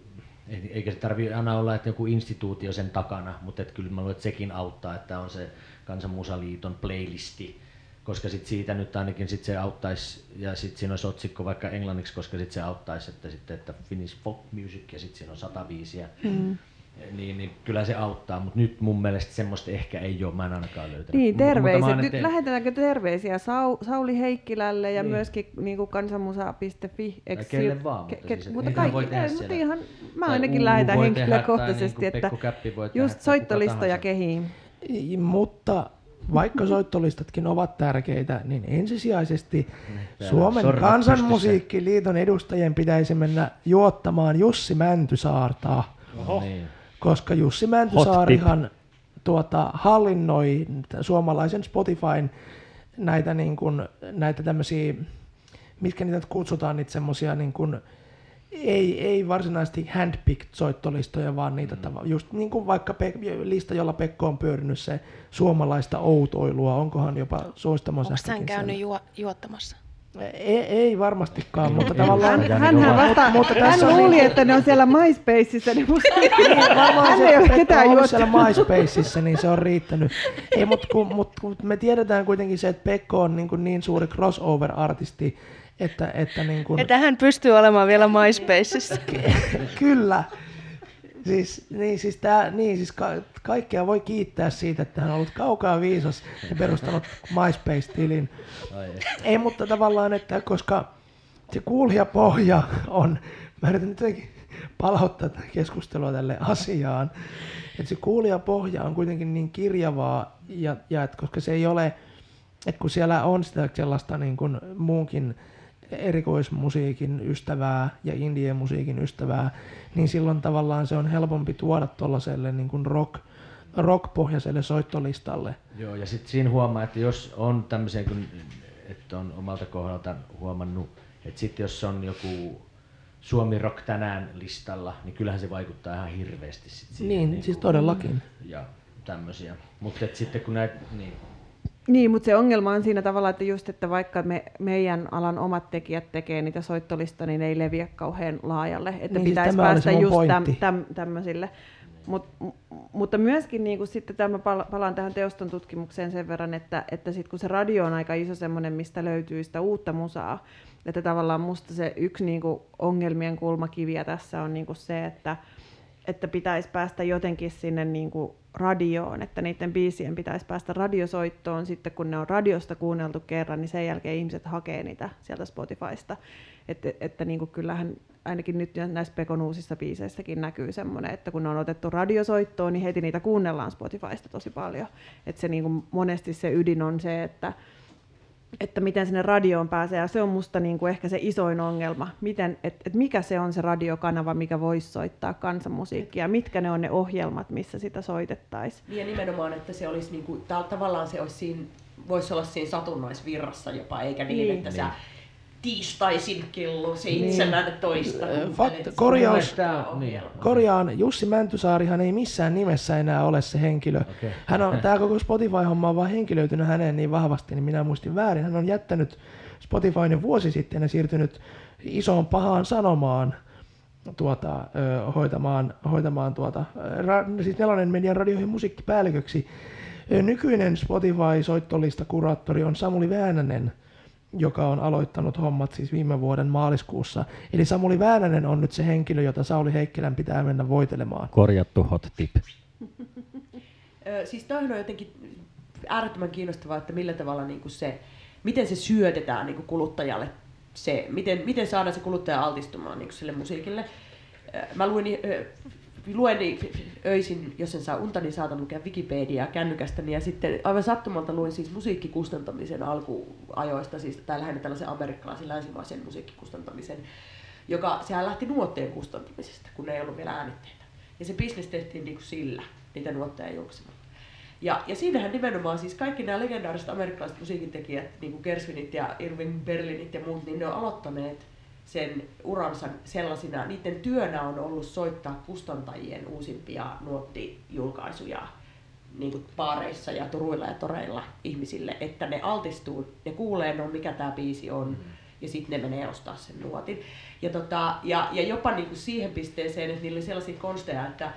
eikä se tarvitse aina olla, että joku instituutio sen takana, mutta että kyllä mä luulen, että sekin auttaa, että on se Kansanmusaliiton playlisti, koska sit siitä nyt ainakin sit se auttaisi, ja sitten siinä olisi otsikko vaikka englanniksi, koska sitten se auttaisi, että, sitten, että Finnish Folk Music ja sitten siinä on 105 ja mm niin, niin kyllä se auttaa, mutta nyt mun mielestä semmoista ehkä ei ole, mä en ainakaan löytänyt. Niin, terveiset. Nyt teen... lähetetäänkö terveisiä Sau, Sauli Heikkilälle ja niin. myöskin niin kuin kansanmusa.fi. Ja kelle vaan, mutta, ke, siis, mutta kaikki, voi tehdä ei, mutta ihan, mä ainakin lähetän henkilökohtaisesti, niin että just soittolistoja kehiin. Mutta vaikka soittolistatkin ovat tärkeitä, niin ensisijaisesti niin, Suomen kansanmusiikkiliiton edustajien pitäisi mennä juottamaan Jussi Mäntysaartaa. Oho. Niin koska Jussi Mäntysaarihan tuota, hallinnoi suomalaisen Spotifyn näitä, niin kuin, näitä tämmöisiä, mitkä niitä kutsutaan, niitä semmoisia niin kuin, ei, ei varsinaisesti handpicked soittolistoja, vaan niitä mm. tava, just niin kuin vaikka pe- lista, jolla Pekko on pyörinyt se suomalaista outoilua, onkohan jopa suostamassa. Onko hän käynyt juo, juottamassa? Ei, ei varmastikaan, mutta tavallaan... Hän, hän, vasta, mutta hän luuli, niin, että ne on siellä MySpaceissa, niin musta niin, hän ei ole ketään juottanut. siellä MySpaceissa, niin se on riittänyt. Ei, mutta kun, mutta kun me tiedetään kuitenkin se, että Pekko on niin, kuin niin suuri crossover-artisti, että, että, niin kuin... että hän pystyy olemaan vielä MySpaceissa. Kyllä. Siis, niin, siis, tää, niin, siis ka, kaikkea voi kiittää siitä, että hän on ollut kaukaa viisas ja perustanut MySpace-tilin. Ei, mutta tavallaan, että koska se kuulijapohja on, mä yritän nyt palauttaa tätä keskustelua tälle asiaan, että se kuulijapohja on kuitenkin niin kirjavaa, ja, ja että koska se ei ole, että kun siellä on sitä sellaista niin kuin muunkin erikoismusiikin ystävää ja indie musiikin ystävää, niin silloin tavallaan se on helpompi tuoda tuollaiselle niin kuin rock, rock-pohjaiselle soittolistalle. Joo, ja sitten siinä huomaa, että jos on tämmöisiä, kun, että on omalta kohdalta huomannut, että sitten jos on joku Suomi Rock tänään listalla, niin kyllähän se vaikuttaa ihan hirveästi sit siihen. Niin, niin siis todellakin. Ja tämmöisiä. Mutta sitten kun näitä, niin niin, mutta se ongelma on siinä tavalla, että just, että vaikka me, meidän alan omat tekijät tekee niitä soittolista, niin ne ei leviä kauhean laajalle. Että niin, siis pitäisi siis päästä just täm, täm, tämmöisille. Mut, mutta myöskin niin kuin sitten tämä palaan tähän teoston tutkimukseen sen verran, että, että sit kun se radio on aika iso semmoinen, mistä löytyy sitä uutta musaa, että tavallaan musta se yksi niin ongelmien kulmakiviä tässä on niin se, että, että pitäisi päästä jotenkin sinne niin kuin radioon, että niiden biisien pitäisi päästä radiosoittoon sitten, kun ne on radiosta kuunneltu kerran, niin sen jälkeen ihmiset hakee niitä sieltä Spotifysta. Että, että niin kuin kyllähän ainakin nyt näissä Pekon uusissa biiseissäkin näkyy semmoinen, että kun ne on otettu radiosoittoon, niin heti niitä kuunnellaan Spotifysta tosi paljon. Että se niin kuin monesti se ydin on se, että, että miten sinne radioon pääsee, ja se on musta niin kuin ehkä se isoin ongelma, miten, että, että mikä se on se radiokanava, mikä voisi soittaa kansanmusiikkia, mitkä ne on ne ohjelmat, missä sitä soitettaisiin. Niin ja nimenomaan, että se olisi niin kuin, tavallaan se olisi siinä, voisi olla siinä satunnaisvirrassa jopa, eikä niin, niin että niin. Tiistaisin kello toista. Niin. Fakt, korjaus, korjaan, Jussi Mäntysaarihan ei missään nimessä enää ole se henkilö. Okay. Hän on, tämä koko Spotify-homma on vaan henkilöitynyt häneen niin vahvasti, niin minä muistin väärin. Hän on jättänyt Spotifyn vuosi sitten ja siirtynyt isoon pahaan sanomaan tuota, ö, hoitamaan, hoitamaan tuota, ra, siis nelonen median radioihin musiikkipäälliköksi. Nykyinen Spotify-soittolista kuraattori on Samuli Väänänen, joka on aloittanut hommat siis viime vuoden maaliskuussa. Eli Samuli Väänänen on nyt se henkilö, jota Sauli Heikkilän pitää mennä voitelemaan. Korjattu hot tip. siis on jotenkin äärettömän kiinnostavaa, että millä tavalla niin kuin se, miten se syötetään niin kuin kuluttajalle, se, miten, miten saadaan se kuluttaja altistumaan niin kuin sille musiikille. Mä luin luen niin öisin, jos en saa unta, niin saatan lukea Wikipediaa kännykästäni. Ja sitten aivan sattumalta luin siis musiikkikustantamisen alkuajoista, siis tai lähinnä tällaisen amerikkalaisen länsimaisen musiikkikustantamisen, joka sehän lähti nuotteen kustantamisesta, kun ei ollut vielä äänitteitä. Ja se bisnes tehtiin niin kuin sillä, niitä nuotteja juoksemalla. Ja, ja siinähän nimenomaan siis kaikki nämä legendaariset amerikkalaiset musiikintekijät, niin kuin Gersvinit ja Irving Berlinit ja muut, niin ne on aloittaneet sen uransa sellaisina, niiden työnä on ollut soittaa kustantajien uusimpia nuottijulkaisuja niin kuin baareissa ja turuilla ja toreilla ihmisille, että ne altistuu, ne kuulee, no mikä tämä biisi on, mm. ja sitten ne menee ostaa sen nuotin. Ja, tota, ja, ja jopa niin kuin siihen pisteeseen, että niillä oli sellaisia konsteja, että,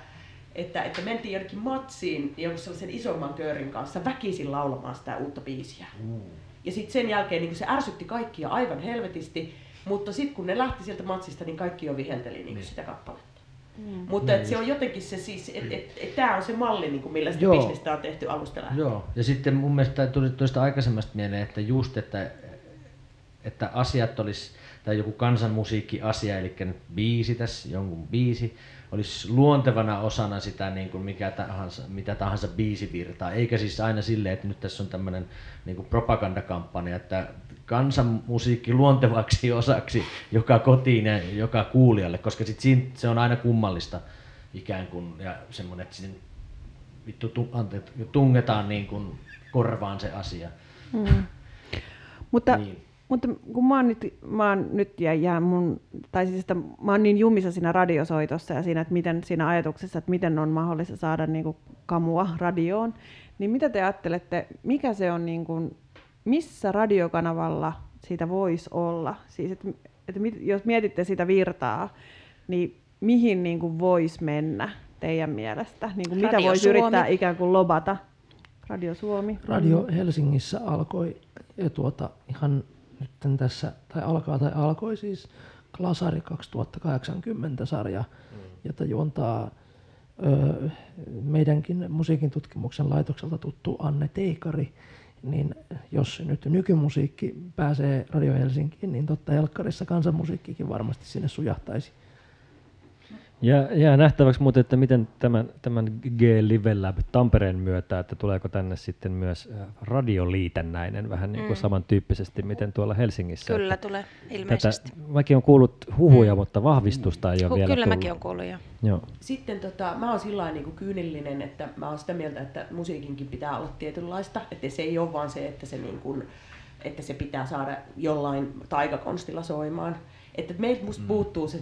että, että mentiin jonnekin matsiin jonkun sellaisen isomman köörin kanssa väkisin laulamaan sitä uutta biisiä. Mm. Ja sitten sen jälkeen niin se ärsytti kaikkia aivan helvetisti, mutta sitten kun ne lähti sieltä matsista, niin kaikki jo vihelteli niin niin. sitä kappaletta. Mm. Mutta et se on jotenkin se siis, että et, et, tämä on se malli, niin kuin millä sitä bisnestä on tehty alusta lähtien. Joo, ja sitten mun mielestä tuli tuosta aikaisemmasta mieleen, että just, että, että asiat olisi, tai joku kansanmusiikki-asia, eli nyt biisi tässä, jonkun biisi, olisi luontevana osana sitä niin kuin mikä tahansa, mitä tahansa biisivirtaa, eikä siis aina silleen, että nyt tässä on tämmöinen niin kuin propagandakampanja, että kansanmusiikki luontevaksi osaksi joka kotiin ja joka kuulijalle, koska sit siinä, se on aina kummallista ikään kuin, ja semmoinen, että sinne vittu tungetaan niin kuin korvaan se asia. Mm. Mutta niin mutta kun mä oon nyt, mä oon nyt ja, ja mun, tai siis että mä oon niin jumissa siinä radiosoitossa ja siinä, että miten siinä ajatuksessa, että miten on mahdollista saada niin kuin kamua radioon, niin mitä te ajattelette, mikä se on, niin kuin, missä radiokanavalla siitä voisi olla? Siis, että, että jos mietitte sitä virtaa, niin mihin niin kuin voisi mennä teidän mielestä? Niin kuin mitä voisi yrittää ikään kuin lobata? Radio Suomi. Radio Helsingissä alkoi ja tuota, ihan nyt tässä, tai alkaa tai alkoi siis Klasari 2080-sarja, mm. jota juontaa ö, meidänkin musiikin tutkimuksen laitokselta tuttu Anne Teikari, niin jos nyt nykymusiikki pääsee Radio Helsinkiin, niin totta Elkkarissa kansanmusiikkikin varmasti sinne sujahtaisi. Ja jää nähtäväksi muuten, että miten tämän, tämän G-Live Lab Tampereen myötä, että tuleeko tänne sitten myös äh, radioliitännäinen vähän niin kuin mm. samantyyppisesti, miten tuolla Helsingissä. Kyllä että tulee, ilmeisesti. Tätä, mäkin on kuullut huhuja, mm. mutta vahvistusta ei ole Hu- vielä Kyllä tullut. mäkin olen kuullut jo. Joo. Sitten tota, mä oon sillä niin kyynillinen, että mä oon sitä mieltä, että musiikinkin pitää olla tietynlaista, että se ei ole vaan se, että se, niin kuin, että se pitää saada jollain taikakonstilla soimaan. Että meiltä musta mm. puuttuu se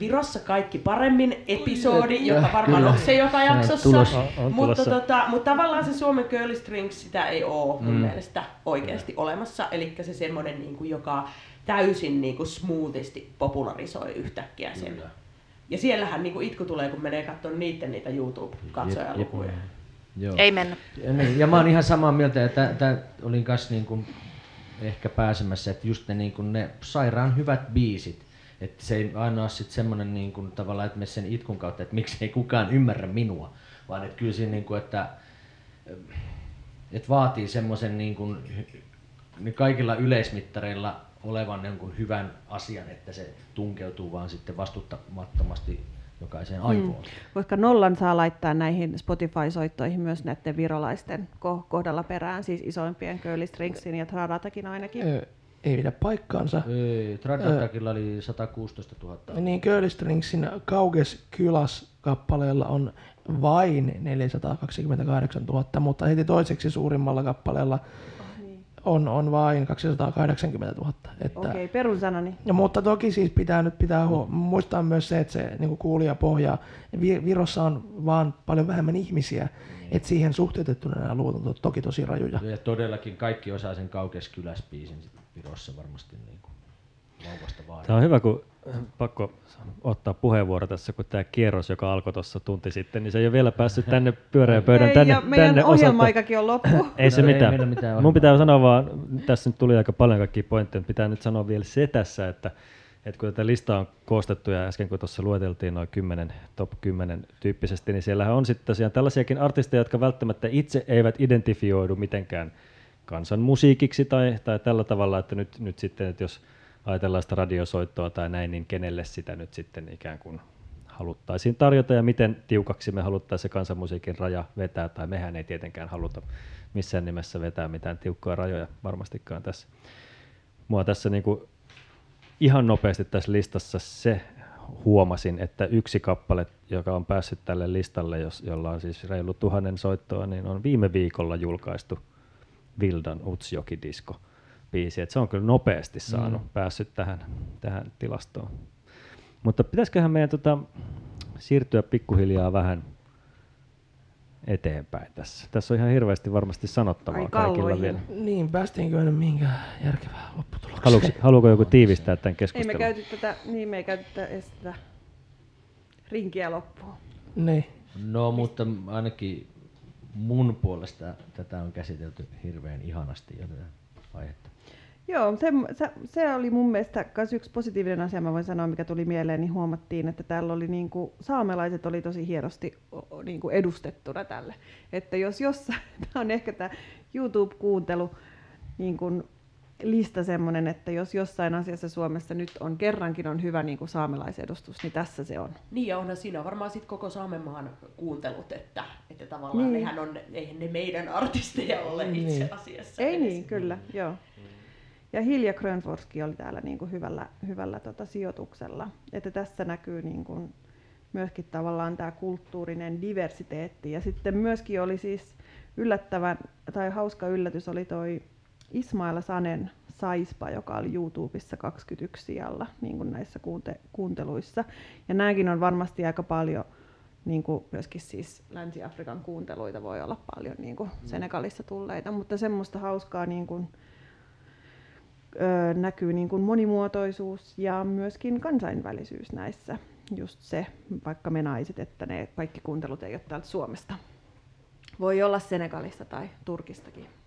Virossa kaikki paremmin episodi, joka varmaan on se joka jaksossa. On, on mutta, tota, mutta tavallaan se Suomen Girl Strings, sitä ei ole mun mm. mielestä oikeasti mm. olemassa. Eli se semmoinen, niin kuin, joka täysin niin kuin smoothisti popularisoi yhtäkkiä sen. Mm. Ja siellähän niin kuin itku tulee, kun menee katsomaan niiden niitä YouTube-katsojalukuja. Joo. Ei mennä. Ja, niin, ja mä oon ihan samaa mieltä, että tämä olin kanssa niin kuin ehkä pääsemässä, että just ne, niin kuin ne sairaan hyvät biisit, että se ei aina ole sitten semmoinen niin kuin, tavallaan, että me sen itkun kautta, että miksi ei kukaan ymmärrä minua, vaan että kyllä siinä, niin kuin, että, että vaatii semmoisen niin kuin, niin kaikilla yleismittareilla olevan jonkun hyvän asian, että se tunkeutuu vaan sitten vastuttamattomasti jokaiseen aivoon. Mm. Koska nollan saa laittaa näihin Spotify-soittoihin myös näiden virolaisten kohdalla perään, siis isoimpien Curly Stringsin ja Tradatakin ainakin. Öö, ei pidä paikkaansa. Ei, Tradatakilla oli 116 000. Niin, Curlystringsin Kauges Kylas kappaleella on vain 428 000, mutta heti toiseksi suurimmalla kappaleella niin. on, on vain 280 000. Että, Okei, okay, perunsanani. Ja, mutta toki siis pitää nyt pitää huo- muistaa myös se, että se niin kuulija pohjaa. Virossa on vaan paljon vähemmän ihmisiä, mm. että siihen suhteutettuna nämä luvut on toki tosi rajuja. Ja todellakin kaikki osaa sen Kauges Kyläspiisin Virossa varmasti niin kuin vauvasta vaan. Tämä on hyvä, kun pakko ottaa puheenvuoro tässä, kun tämä kierros, joka alkoi tuossa tunti sitten, niin se ei ole vielä päässyt tänne pyöreän pöydän ei, tänne, ja meidän tänne ohjelmaikakin on loppu. ei se no, mitään. Ei mitään Mun pitää sanoa vaan, tässä nyt tuli aika paljon kaikkia pointteja, pitää nyt sanoa vielä se tässä, että että kun tätä listaa on koostettu ja äsken kun tuossa lueteltiin noin 10, top 10 tyyppisesti, niin siellähän on sitten tosiaan tällaisiakin artisteja, jotka välttämättä itse eivät identifioidu mitenkään kansanmusiikiksi tai, tai tällä tavalla, että nyt, nyt sitten, että jos ajatellaan sitä radiosoittoa tai näin, niin kenelle sitä nyt sitten ikään kuin haluttaisiin tarjota ja miten tiukaksi me haluttaisiin se kansanmusiikin raja vetää, tai mehän ei tietenkään haluta missään nimessä vetää mitään tiukkoja rajoja varmastikaan tässä. Mua tässä niin kuin ihan nopeasti tässä listassa se huomasin, että yksi kappale, joka on päässyt tälle listalle, jos, jolla on siis reilu tuhannen soittoa, niin on viime viikolla julkaistu Vildan Utsjoki-disko biisi. Et se on kyllä nopeasti saanut, mm. päässyt tähän, tähän tilastoon. Mutta pitäisiköhän meidän tota, siirtyä pikkuhiljaa vähän eteenpäin tässä. Tässä on ihan hirveästi varmasti sanottavaa Ai kaikilla kalloihin. vielä. Niin, päästiinkö nyt mihinkään järkevää lopputulokseen? Haluuko, haluuko joku tiivistää tämän Ei me keskustelun? käyty tätä, niin me ei käyty tätä rinkiä loppuun. Niin. No, mutta ainakin mun puolesta tätä on käsitelty hirveän ihanasti jo tätä aihetta. Joo, se, se, oli mun mielestä myös yksi positiivinen asia, mä voin sanoa, mikä tuli mieleen, niin huomattiin, että täällä oli niinku, saamelaiset oli tosi hienosti o- niinku edustettuna tälle. Että jos jossain, tämä on ehkä tämä YouTube-kuuntelu niin kuin lista semmoinen, että jos jossain asiassa Suomessa nyt on kerrankin on hyvä niin kuin saamelaisedustus, niin tässä se on. Niin ja onhan siinä varmaan sit koko Saamenmaan kuuntelut, että, että tavallaan Niin. nehän on, eihän ne meidän artisteja ole itse Niin. asiassa. Ei edes. niin, kyllä, joo. Ja Hilja Grönforski oli täällä niin kuin hyvällä, hyvällä tota sijoituksella. Että tässä näkyy niin kuin myöskin tavallaan tämä kulttuurinen diversiteetti. Ja sitten myöskin oli siis yllättävän, tai hauska yllätys oli toi Ismaila Sanen Saispa, joka oli YouTubessa 21 sijalla niin kuin näissä kuunte- kuunteluissa. Ja nämäkin on varmasti aika paljon niin kuin myöskin siis Länsi-Afrikan kuunteluita voi olla paljon niin kuin Senegalissa tulleita, mutta semmoista hauskaa niin kuin, ö, näkyy niin kuin monimuotoisuus ja myöskin kansainvälisyys näissä. Just se, vaikka me naiset, että ne kaikki kuuntelut ei ole täältä Suomesta. Voi olla Senegalista tai Turkistakin.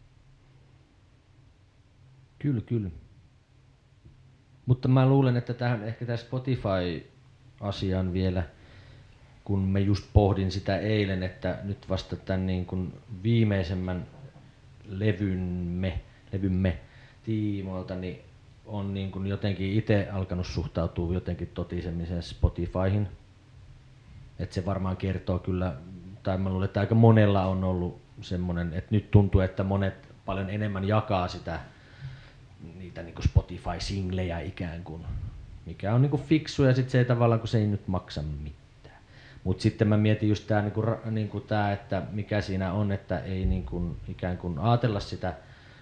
Kyllä, kyllä. Mutta mä luulen, että tähän ehkä tämä Spotify-asian vielä, kun me just pohdin sitä eilen, että nyt vasta tämän niin kuin viimeisemmän levymme, levymme tiimoilta, niin on niin kuin jotenkin itse alkanut suhtautua jotenkin totisemmin Spotifyhin. Että se varmaan kertoo kyllä, tai mä luulen, että aika monella on ollut semmoinen, että nyt tuntuu, että monet paljon enemmän jakaa sitä niitä niin Spotify-singlejä ikään kuin, mikä on niin kuin fiksu ja sitten se ei tavallaan, kun se ei nyt maksa mitään. Mutta sitten mä mietin just tämä, niin kuin, niin kuin että mikä siinä on, että ei niin kuin, ikään kuin ajatella sitä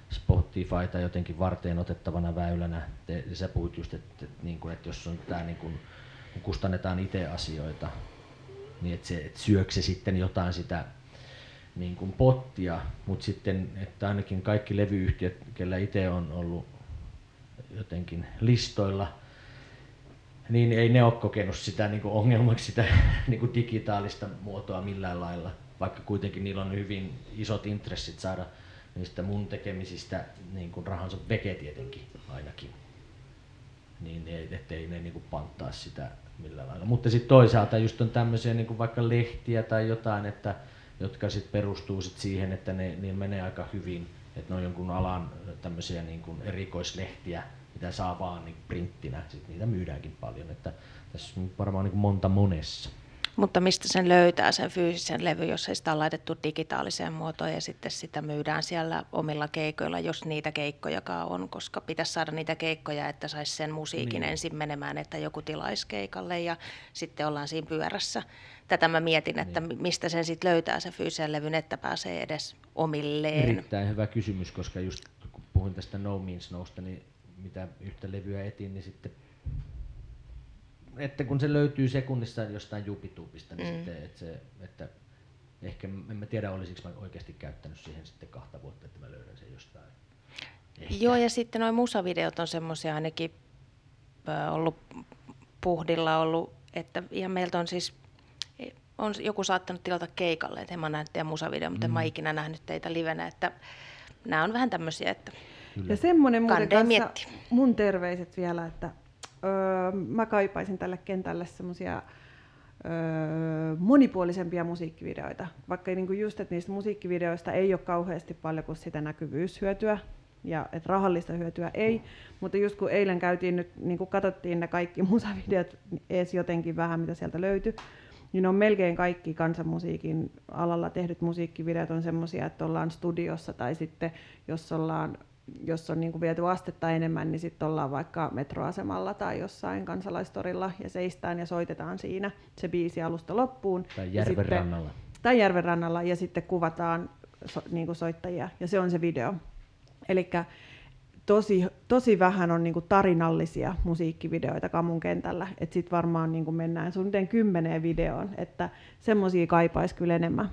Spotifyta jotenkin varteen otettavana väylänä. Te, sä puhuit just, että, että, niin kuin, että jos on tämä niin kuin, kustannetaan itse asioita, niin että, se, että syökö se sitten jotain sitä niin kuin pottia, mutta sitten, että ainakin kaikki levyyhtiöt, kellä itse on ollut jotenkin listoilla, niin ei ne ole kokenut sitä niin kuin ongelmaksi sitä niin kuin digitaalista muotoa millään lailla, vaikka kuitenkin niillä on hyvin isot intressit saada niistä mun tekemisistä niin kuin rahansa veke tietenkin ainakin. Niin ei, ettei ne niin kuin panttaa sitä millään lailla. Mutta sitten toisaalta just on tämmöisiä niin kuin vaikka lehtiä tai jotain, että jotka sitten perustuu sit siihen, että ne, ne menee aika hyvin, että ne on jonkun alan tämmöisiä niin kuin erikoislehtiä, mitä saa vaan niin printtinä, sitten niitä myydäänkin paljon, että tässä on varmaan niin monta monessa. Mutta mistä sen löytää sen fyysisen levy, jos ei sitä ole laitettu digitaaliseen muotoon ja sitten sitä myydään siellä omilla keikoilla, jos niitä keikkojakaan on, koska pitäisi saada niitä keikkoja, että saisi sen musiikin niin. ensin menemään, että joku tilaisi keikalle ja sitten ollaan siinä pyörässä. Tätä mä mietin, että niin. mistä sen sitten löytää se fyysisen levyn, että pääsee edes omilleen. Erittäin hyvä kysymys, koska just kun puhuin tästä No Means Nosta, niin mitä yhtä levyä etin, niin sitten että kun se löytyy sekunnissa jostain jupituupista, niin mm. sitten, että, se, että ehkä, en mä tiedä olisiko mä oikeasti käyttänyt siihen sitten kahta vuotta, että mä löydän sen jostain. Ehkä. Joo, ja sitten nuo musavideot on semmoisia ainakin ollut puhdilla ollut, että ihan meiltä on siis, on joku saattanut tilata keikalle, että en mä nähnyt teidän musavideo, mutta en mä ikinä nähnyt teitä livenä, että nämä on vähän tämmöisiä, että Ja semmoinen muuten Kandee kanssa miettiä. mun terveiset vielä, että öö, mä kaipaisin tälle kentälle semmoisia öö, monipuolisempia musiikkivideoita. Vaikka niinku just, että niistä musiikkivideoista ei ole kauheasti paljon kuin sitä näkyvyyshyötyä, ja että rahallista hyötyä ei, mutta just kun eilen käytiin nyt, niin kun katsottiin ne kaikki musavideot edes jotenkin vähän, mitä sieltä löytyi, niin on melkein kaikki kansanmusiikin alalla tehdyt musiikkivideot on semmoisia, että ollaan studiossa tai sitten jos ollaan jos on niin kuin viety astetta enemmän, niin sitten ollaan vaikka metroasemalla tai jossain kansalaistorilla ja seistään ja soitetaan siinä se biisi alusta loppuun. Tai Ja järven sitten- rannalla. Tai järven rannalla ja sitten kuvataan so, niin kuin soittajia ja se on se video. Eli tosi, tosi vähän on niin kuin tarinallisia musiikkivideoita Kamun kentällä, että sitten varmaan niin kuin mennään suunnilleen kymmeneen videoon, että semmoisia kaipaisi kyllä enemmän.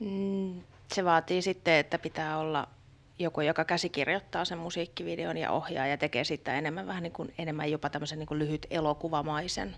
Mm, Se vaatii sitten, että pitää olla joku, joka käsikirjoittaa sen musiikkivideon ja ohjaa ja tekee siitä enemmän vähän niin kuin, enemmän jopa tämmöisen niin kuin lyhyt elokuvamaisen,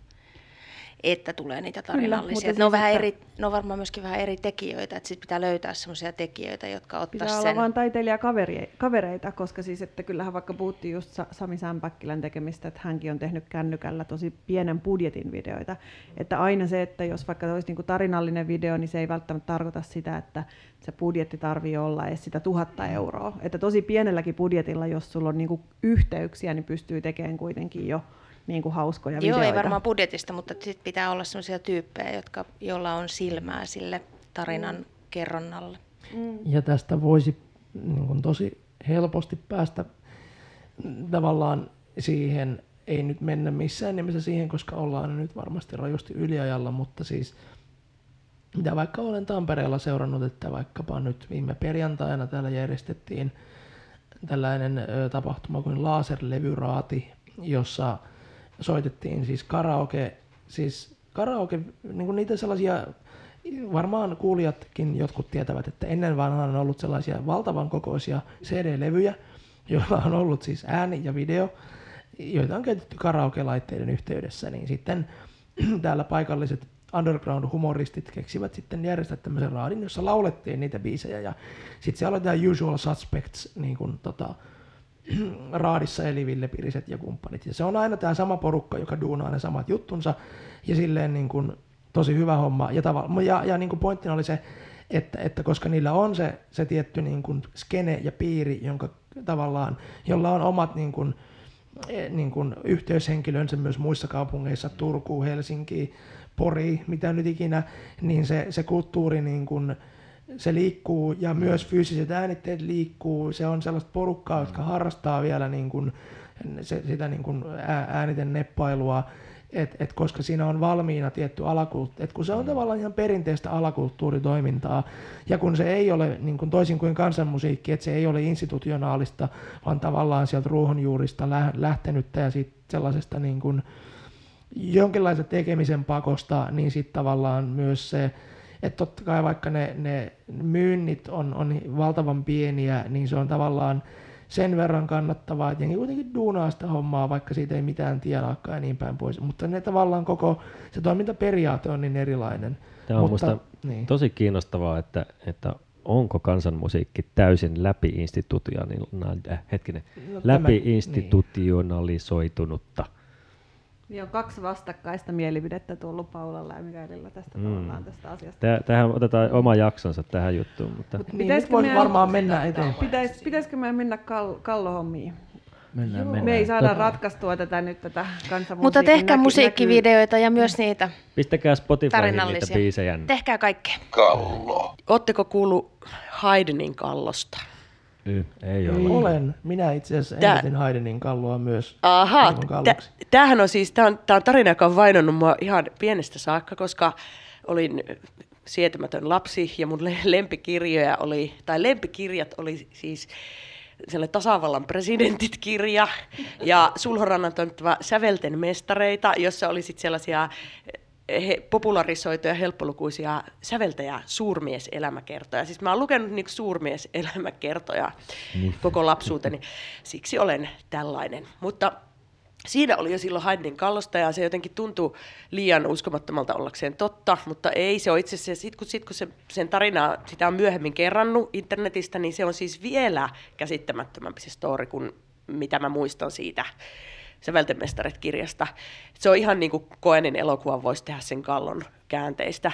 että tulee niitä tarinallisia. Kyllä, ne, on siis, vähän eri, ne on varmaan myöskin vähän eri tekijöitä, että sitten pitää löytää semmoisia tekijöitä, jotka Pitää ottaisivat olla sen. vain taiteilijakavereita, koska siis, että kyllähän vaikka puhuttiin just Sa- Sami Sämpäkkilän tekemistä, että hänkin on tehnyt kännykällä tosi pienen budjetin videoita. Että aina se, että jos vaikka olisi niin tarinallinen video, niin se ei välttämättä tarkoita sitä, että se budjetti tarvii olla edes sitä tuhatta euroa. Että tosi pienelläkin budjetilla, jos sulla on niin yhteyksiä, niin pystyy tekemään kuitenkin jo niin kuin hauskoja Joo, videoita. ei varmaan budjetista, mutta sitten pitää olla sellaisia tyyppejä, jotka, joilla on silmää sille tarinan kerronnalle. Ja tästä voisi niin kuin tosi helposti päästä tavallaan siihen, ei nyt mennä missään nimessä siihen, koska ollaan nyt varmasti rajusti yliajalla, mutta siis mitä vaikka olen Tampereella seurannut, että vaikkapa nyt viime perjantaina täällä järjestettiin tällainen tapahtuma kuin Laserlevyraati, jossa soitettiin siis karaoke, siis karaoke, niin kuin niitä sellaisia, varmaan kuulijatkin jotkut tietävät, että ennen vanhaan on ollut sellaisia valtavan kokoisia CD-levyjä, joilla on ollut siis ääni ja video, joita on käytetty karaoke-laitteiden yhteydessä, niin sitten täällä paikalliset underground-humoristit keksivät sitten järjestää tämmöisen raadin, jossa laulettiin niitä biisejä. Ja sitten siellä tämä Usual Suspects niin kuin, tota, raadissa eli Ville Piriset ja kumppanit. Ja se on aina tämä sama porukka, joka duunaa ne samat juttunsa ja silleen niin kuin, tosi hyvä homma. Ja, tavalla, ja, ja niin kuin pointtina oli se, että, että koska niillä on se, se tietty niin kuin skene ja piiri, jonka tavallaan, jolla on omat niin kuin, eh, niin kuin yhteyshenkilönsä myös muissa kaupungeissa, Turku, Helsinki, Pori, mitä nyt ikinä, niin se, se kulttuuri niin kuin, se liikkuu ja myös fyysiset äänitteet liikkuu. Se on sellaista porukkaa, jotka harrastaa vielä niin kuin, se, sitä niin kuin ää- ääniten neppailua, et, et koska siinä on valmiina tietty alakulttuuri, kun se on tavallaan ihan perinteistä alakulttuuritoimintaa, ja kun se ei ole niin kuin toisin kuin kansanmusiikki, että se ei ole institutionaalista, vaan tavallaan sieltä ruohonjuurista lä- lähtenyttä ja sit sellaisesta niin kuin jonkinlaisen tekemisen pakosta, niin sitten tavallaan myös se, että totta kai vaikka ne, ne myynnit on, on valtavan pieniä, niin se on tavallaan sen verran kannattavaa, että jengi kuitenkin duunaa sitä hommaa, vaikka siitä ei mitään tienaakaan ja niin päin pois. Mutta ne tavallaan koko, se toimintaperiaate on niin erilainen. Tämä on Mutta, niin. tosi kiinnostavaa, että, että onko kansanmusiikki täysin läpi institutionaalinen, hetkinen, No läpi tämä- institutionalisoitunutta. Niin on kaksi vastakkaista mielipidettä tullut Paulalla ja Mikaelilla tästä Mm. tavallaan tästä asiasta. Tää, tähän otetaan oma jaksonsa tähän juttuun, mutta Niin, nyt Pitäisikö varmaan mennä eteenpäin. Pitäis, pitäisikö meidän mennä kall- kallohommiin? Mennään, mennään. Me ei saada Tot- ratkaistua tätä nyt tätä kansanmusiikin Mutta tehkää näky- musiikkivideoita ja myös niitä pistäkää Spotifyhin niitä biisejä. Tehkää kaikkea. Ootteko kuullut Haidenin kallosta? Y, ei ole. Olen. Minä itse asiassa Tää- äänitin Haidenin kalloa myös. Aha, tämähän on siis, tämä on, tää on tarina, joka on vainonnut mua ihan pienestä saakka, koska olin sietämätön lapsi ja mun le- lempikirjoja oli, tai lempikirjat oli siis sellainen tasavallan presidentit-kirja ja Sulhorannan toimittava Sävelten mestareita, jossa oli sitten sellaisia he, popularisoituja helppolukuisia säveltäjä suurmieselämäkertoja. Siis mä oon lukenut niinku suurmieselämäkertoja koko lapsuuteni, siksi olen tällainen. Mutta siinä oli jo silloin Haydnin kallosta ja se jotenkin tuntuu liian uskomattomalta ollakseen totta, mutta ei se ole itse asiassa, sit kun, sit kun se, sen tarinaa, sitä on myöhemmin kerrannut internetistä, niin se on siis vielä käsittämättömämpi se story kuin mitä mä muistan siitä Säveltemestarit-kirjasta. Se on ihan niin kuin Koenin elokuvan voisi tehdä sen kallon käänteistä.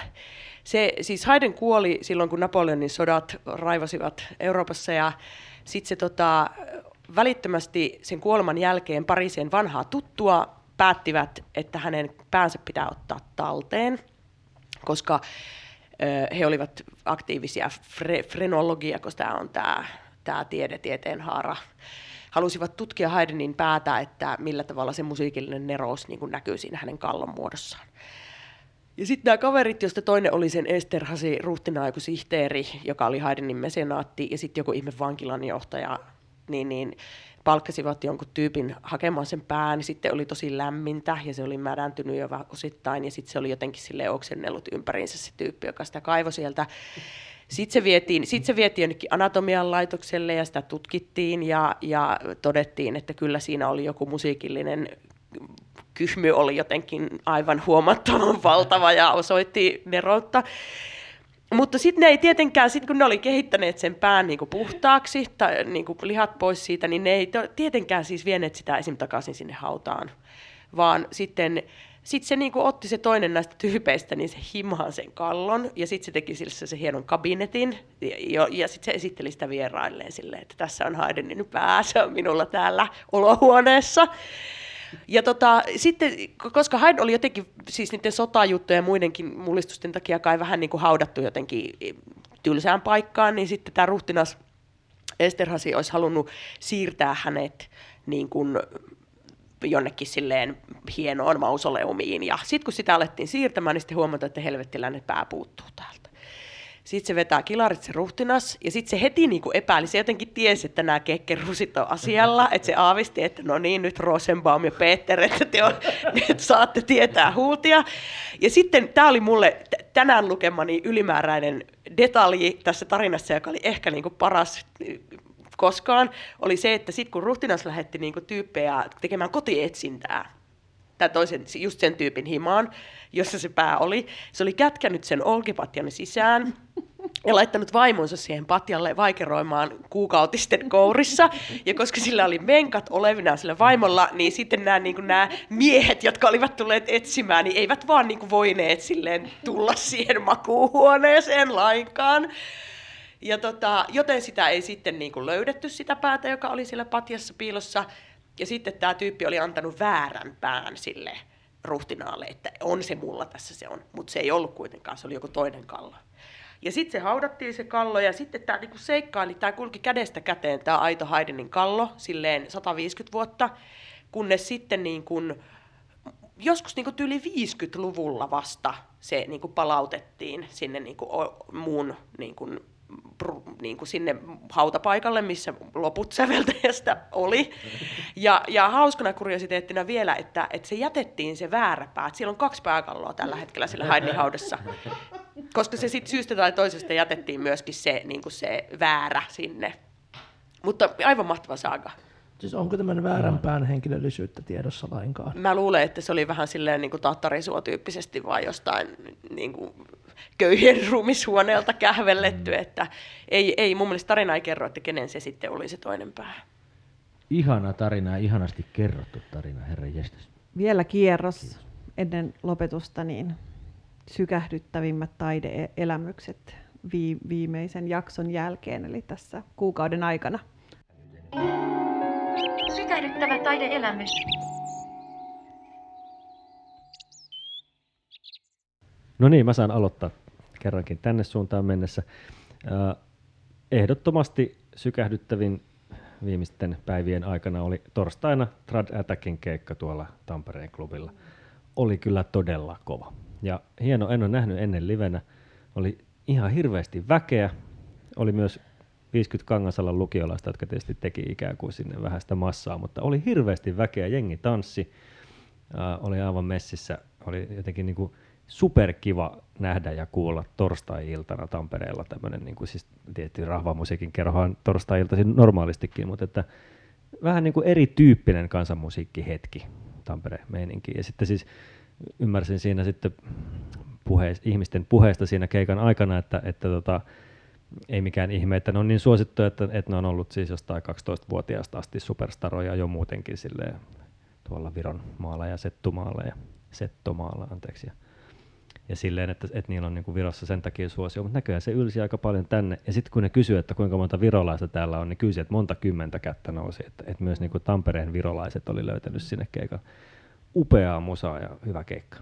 Se, siis Haydn kuoli silloin, kun Napoleonin sodat raivasivat Euroopassa ja sitten se tota, välittömästi sen kuoleman jälkeen pariseen vanhaa tuttua päättivät, että hänen päänsä pitää ottaa talteen, koska ö, he olivat aktiivisia fre, frenologia, koska tämä on tämä tämä tiedetieteen haara halusivat tutkia Haydnin päätä, että millä tavalla se musiikillinen nerous niin kuin näkyy siinä hänen kallon muodossaan. Ja sitten nämä kaverit, joista toinen oli sen Esterhasi ruhtinaajaku sihteeri, joka oli Haydnin mesenaatti, ja sitten joku ihme vankilanjohtaja, niin, niin palkkasivat jonkun tyypin hakemaan sen pään, niin sitten oli tosi lämmintä ja se oli mädäntynyt jo osittain ja sitten se oli jotenkin sille oksennellut ympäriinsä se tyyppi, joka sitä kaivoi sieltä. Sitten se vietiin, sit se vietiin jonnekin anatomian laitokselle ja sitä tutkittiin ja, ja todettiin, että kyllä siinä oli joku musiikillinen kyhmy oli jotenkin aivan huomattavan valtava ja osoitti neroutta. Mutta sitten ne ei tietenkään, sit kun ne oli kehittäneet sen pään niinku puhtaaksi tai niinku lihat pois siitä, niin ne ei tietenkään siis vieneet sitä esim. takaisin sinne hautaan, vaan sitten sit se niinku otti se toinen näistä tyypeistä, niin se himaan sen kallon, ja sitten se teki sille se hienon kabinetin, ja, ja sitten se esitteli sitä vierailleen silleen, että tässä on Haydenin pää, se on minulla täällä olohuoneessa. Ja tota, sitten, koska Haid oli jotenkin siis niiden sotajuttujen ja muidenkin mullistusten takia kai vähän niin kuin haudattu jotenkin tylsään paikkaan, niin sitten tämä ruhtinas Esterhasi olisi halunnut siirtää hänet niin kuin jonnekin silleen hienoon mausoleumiin. Ja sitten kun sitä alettiin siirtämään, niin sitten huomataan, että helvettiläinen pää puuttuu täältä. Sitten se vetää kilarit se ruhtinas, ja sitten se heti niin kuin epäili, se jotenkin tiesi, että nämä kekkerusit on asialla, että se aavisti, että no niin, nyt Rosenbaum ja Peter, että te on, että saatte tietää huutia. Ja sitten tämä oli mulle tänään lukemani ylimääräinen detalji tässä tarinassa, joka oli ehkä niin kuin paras koskaan, oli se, että sitten kun ruhtinas lähetti niin kuin tyyppejä tekemään kotietsintää, tämä toisen, just sen tyypin himaan, jossa se pää oli. Se oli kätkännyt sen olkipatjan sisään ja laittanut vaimonsa siihen patjalle vaikeroimaan kuukautisten kourissa. Ja koska sillä oli menkat olevina sillä vaimolla, niin sitten nämä, niin nämä miehet, jotka olivat tulleet etsimään, niin eivät vaan niin voineet silleen tulla siihen makuuhuoneeseen lainkaan. Ja tota, joten sitä ei sitten niin kuin löydetty sitä päätä, joka oli siellä patjassa piilossa. Ja sitten tämä tyyppi oli antanut väärän pään sille ruhtinaalle, että on se mulla tässä se on, mutta se ei ollut kuitenkaan, se oli joku toinen kallo. Ja sitten se haudattiin se kallo ja sitten tämä niinku seikkaili, tämä kulki kädestä käteen tämä Aito Haidenin kallo silleen 150 vuotta, kunnes sitten niin joskus niin kuin tyyli 50-luvulla vasta se niin kuin palautettiin sinne niin kuin muun niin kuin niin kuin sinne hautapaikalle, missä loput säveltäjästä oli. Ja, ja hauskana kuriositeettina vielä, että, että se jätettiin se väärä pää. Että siellä on kaksi pääkalloa tällä hetkellä sillä Haidnin haudassa. Koska se sitten syystä tai toisesta jätettiin myöskin se, niin kuin se väärä sinne. Mutta aivan mahtava saaga. Siis onko tämmöinen väärän pään henkilöllisyyttä tiedossa lainkaan? Mä luulen, että se oli vähän silleen niin kuin tattarisuotyyppisesti vai jostain niin kuin köyhien ruumishuoneelta kähvelletty, että ei, ei mun mielestä tarina ei kerro, että kenen se sitten oli se toinen pää. Ihana tarina ja ihanasti kerrottu tarina, herra jestas. Vielä kierros Kiitos. ennen lopetusta, niin sykähdyttävimmät taideelämykset viimeisen jakson jälkeen, eli tässä kuukauden aikana. Sykähdyttävä taideelämys. No niin, mä saan aloittaa kerrankin tänne suuntaan mennessä. Ehdottomasti sykähdyttävin viimeisten päivien aikana oli torstaina Trad Attackin keikka tuolla Tampereen klubilla. Oli kyllä todella kova. Ja hieno, en ole nähnyt ennen livenä. Oli ihan hirveästi väkeä. Oli myös 50 Kangasalan lukiolaista, jotka tietysti teki ikään kuin sinne vähän sitä massaa, mutta oli hirveästi väkeä, jengi tanssi, uh, oli aivan messissä, oli jotenkin niin kuin superkiva nähdä ja kuulla torstai-iltana Tampereella tämmöinen, niin kuin siis tietysti rahvamusiikin kerhohan torstai-iltaisin normaalistikin, mutta että vähän niin kuin erityyppinen kansanmusiikkihetki Tampereen meininki. Ja sitten siis ymmärsin siinä sitten puheis, ihmisten puheesta siinä keikan aikana, että, että tota, ei mikään ihme, että ne on niin suosittu, että, että ne on ollut siis jostain 12-vuotiaasta asti superstaroja jo muutenkin silleen, tuolla Viron maalla ja Settumaalla ja Settomaalla, anteeksi. Ja ja silleen, että, että niillä on niin kuin Virossa sen takia suosio, mutta näköjään se ylsi aika paljon tänne. Ja sitten kun ne kysyy, että kuinka monta virolaista täällä on, niin kysyi, että monta kymmentä kättä nousi, että, että myös niin kuin Tampereen virolaiset oli löytänyt sinne keikan. Upeaa musaa ja hyvä keikka.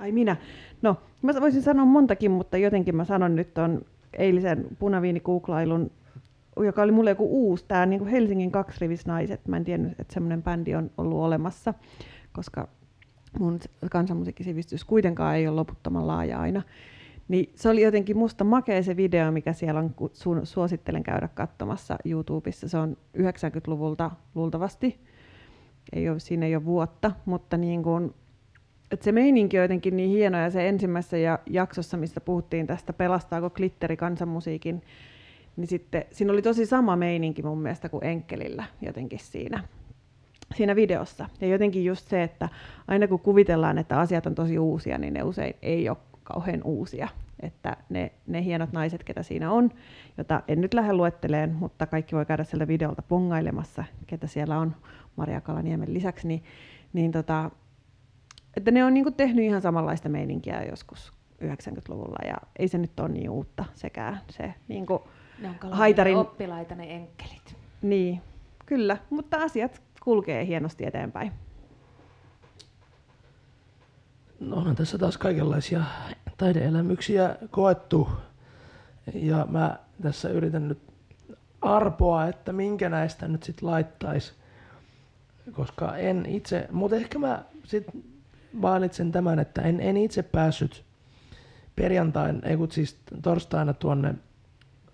Ai minä. No, mä voisin sanoa montakin, mutta jotenkin mä sanon nyt on eilisen punaviinikuuklailun, joka oli mulle joku uusi, tämä niin Helsingin kaksirivis naiset. Mä en tiennyt, että semmoinen bändi on ollut olemassa, koska mun kansanmusiikkisivistys kuitenkaan ei ole loputtoman laaja aina. Niin se oli jotenkin musta makea se video, mikä siellä on, sun, suosittelen käydä katsomassa YouTubessa. Se on 90-luvulta luultavasti. Ei ole, siinä ei ole vuotta, mutta niin kuin, että se meininki on jotenkin niin hieno ja se ensimmäisessä jaksossa, mistä puhuttiin tästä pelastaako klitteri kansanmusiikin, niin sitten siinä oli tosi sama meininki mun mielestä kuin Enkelillä jotenkin siinä, siinä videossa. Ja jotenkin just se, että aina kun kuvitellaan, että asiat on tosi uusia, niin ne usein ei ole kauhean uusia. Että ne, ne hienot naiset, ketä siinä on, jota en nyt lähde luetteleen, mutta kaikki voi käydä sieltä videolta pongailemassa, ketä siellä on Maria Kalaniemen lisäksi, niin, niin tota, että ne on niinku tehnyt ihan samanlaista meininkiä joskus 90-luvulla ja ei se nyt ole niin uutta sekään. Se, niinku, ne on haitarin... oppilaita ne enkkelit. Niin, kyllä, mutta asiat kulkee hienosti eteenpäin. No onhan tässä taas kaikenlaisia taideelämyksiä koettu. Ja mä tässä yritän nyt arpoa, että minkä näistä nyt sitten laittaisi. Koska en itse, mutta ehkä mä sitten mainitsen tämän, että en, en itse päässyt perjantain, ei kun siis torstaina tuonne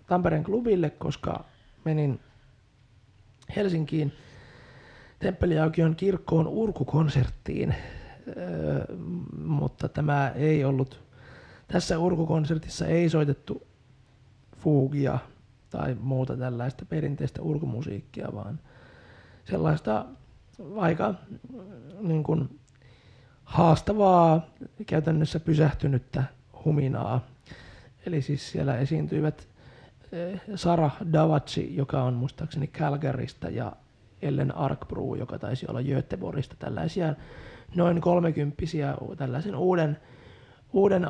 Tampereen klubille, koska menin Helsinkiin. Temppeliaukion kirkkoon urkukonserttiin. Mutta tämä ei ollut, tässä urkukonsertissa ei soitettu fuugia tai muuta tällaista perinteistä urkumusiikkia, vaan sellaista aika niin kuin, haastavaa, käytännössä pysähtynyttä huminaa. Eli siis siellä esiintyivät Sara Davatsi, joka on muistaakseni Calgarysta, ja Ellen Arkbru, joka taisi olla Göteborgista, tällaisia noin kolmekymppisiä tällaisen uuden, uuden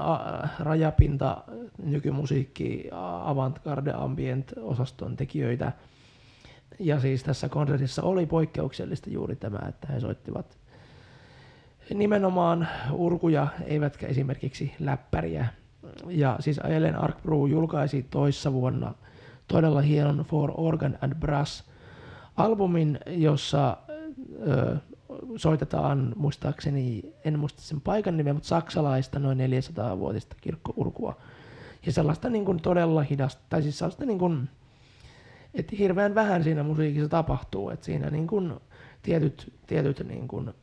rajapinta nykymusiikki avantgarde ambient osaston tekijöitä. Ja siis tässä konsertissa oli poikkeuksellista juuri tämä, että he soittivat nimenomaan urkuja, eivätkä esimerkiksi läppäriä. Ja siis Ellen Arkbrew julkaisi toissa vuonna todella hienon For Organ and Brass albumin, jossa ö, soitetaan muistaakseni, en muista sen paikan nimeä, mutta saksalaista noin 400-vuotista kirkkourkua. Ja sellaista niin kuin todella hidasta, tai siis sellaista niin kuin, että hirveän vähän siinä musiikissa tapahtuu, että siinä niin kuin tietyt, tietyt, niin kuin,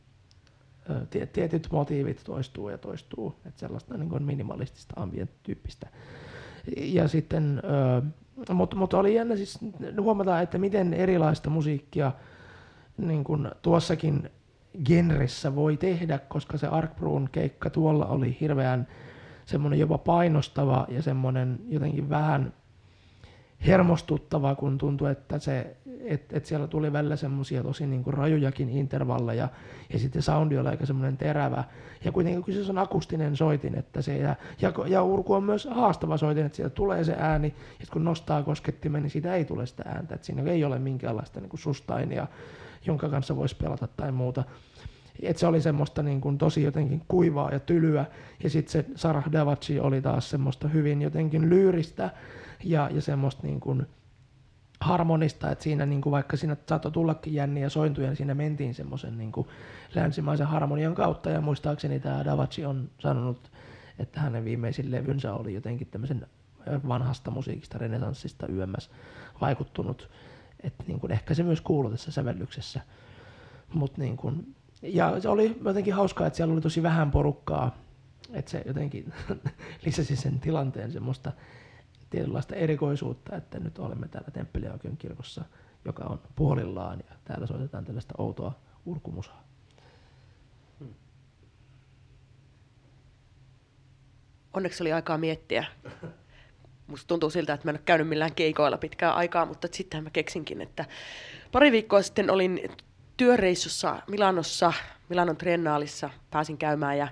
tietyt motiivit toistuu ja toistuu, että sellaista niin kuin minimalistista ambient-tyyppistä. Ja sitten, mutta, mutta oli jännä siis huomata, että miten erilaista musiikkia niin kuin tuossakin genressä voi tehdä, koska se Arkbruun keikka tuolla oli hirveän semmoinen jopa painostava ja semmoinen jotenkin vähän hermostuttava, kun tuntui, että, se, et, et siellä tuli välillä semmoisia tosi niin kuin rajujakin intervalleja ja sitten soundi oli aika semmoinen terävä. Ja kuitenkin se on akustinen soitin, että se, ja, ja, ja urku on myös haastava soitin, että sieltä tulee se ääni ja kun nostaa koskettimen, niin siitä ei tule sitä ääntä, että siinä ei ole minkäänlaista niin kuin sustainia jonka kanssa voisi pelata tai muuta. Et se oli semmoista niin kuin tosi jotenkin kuivaa ja tylyä. Ja sitten se Sarah Davachi oli taas semmoista hyvin jotenkin lyyristä ja, ja semmoista niin kuin harmonista, että siinä niin kuin vaikka siinä saattoi tullakin jänniä sointuja, niin siinä mentiin semmoisen niin kuin länsimaisen harmonian kautta. Ja muistaakseni tämä Davachi on sanonut, että hänen viimeisin levynsä oli jotenkin tämmöisen vanhasta musiikista, renesanssista yömmäs vaikuttunut että niin kuin ehkä se myös kuuluu tässä sävellyksessä. Mut niin kuin, ja se oli jotenkin hauskaa, että siellä oli tosi vähän porukkaa, että se jotenkin lisäsi sen tilanteen semmoista tietynlaista erikoisuutta, että nyt olemme täällä Temppeliaukion kirkossa, joka on puolillaan ja täällä soitetaan tällaista outoa urkumusaa. Onneksi oli aikaa miettiä musta tuntuu siltä, että mä en ole käynyt millään keikoilla pitkään aikaa, mutta sitten mä keksinkin, että pari viikkoa sitten olin työreissussa Milanossa, Milanon Triennaalissa, pääsin käymään ja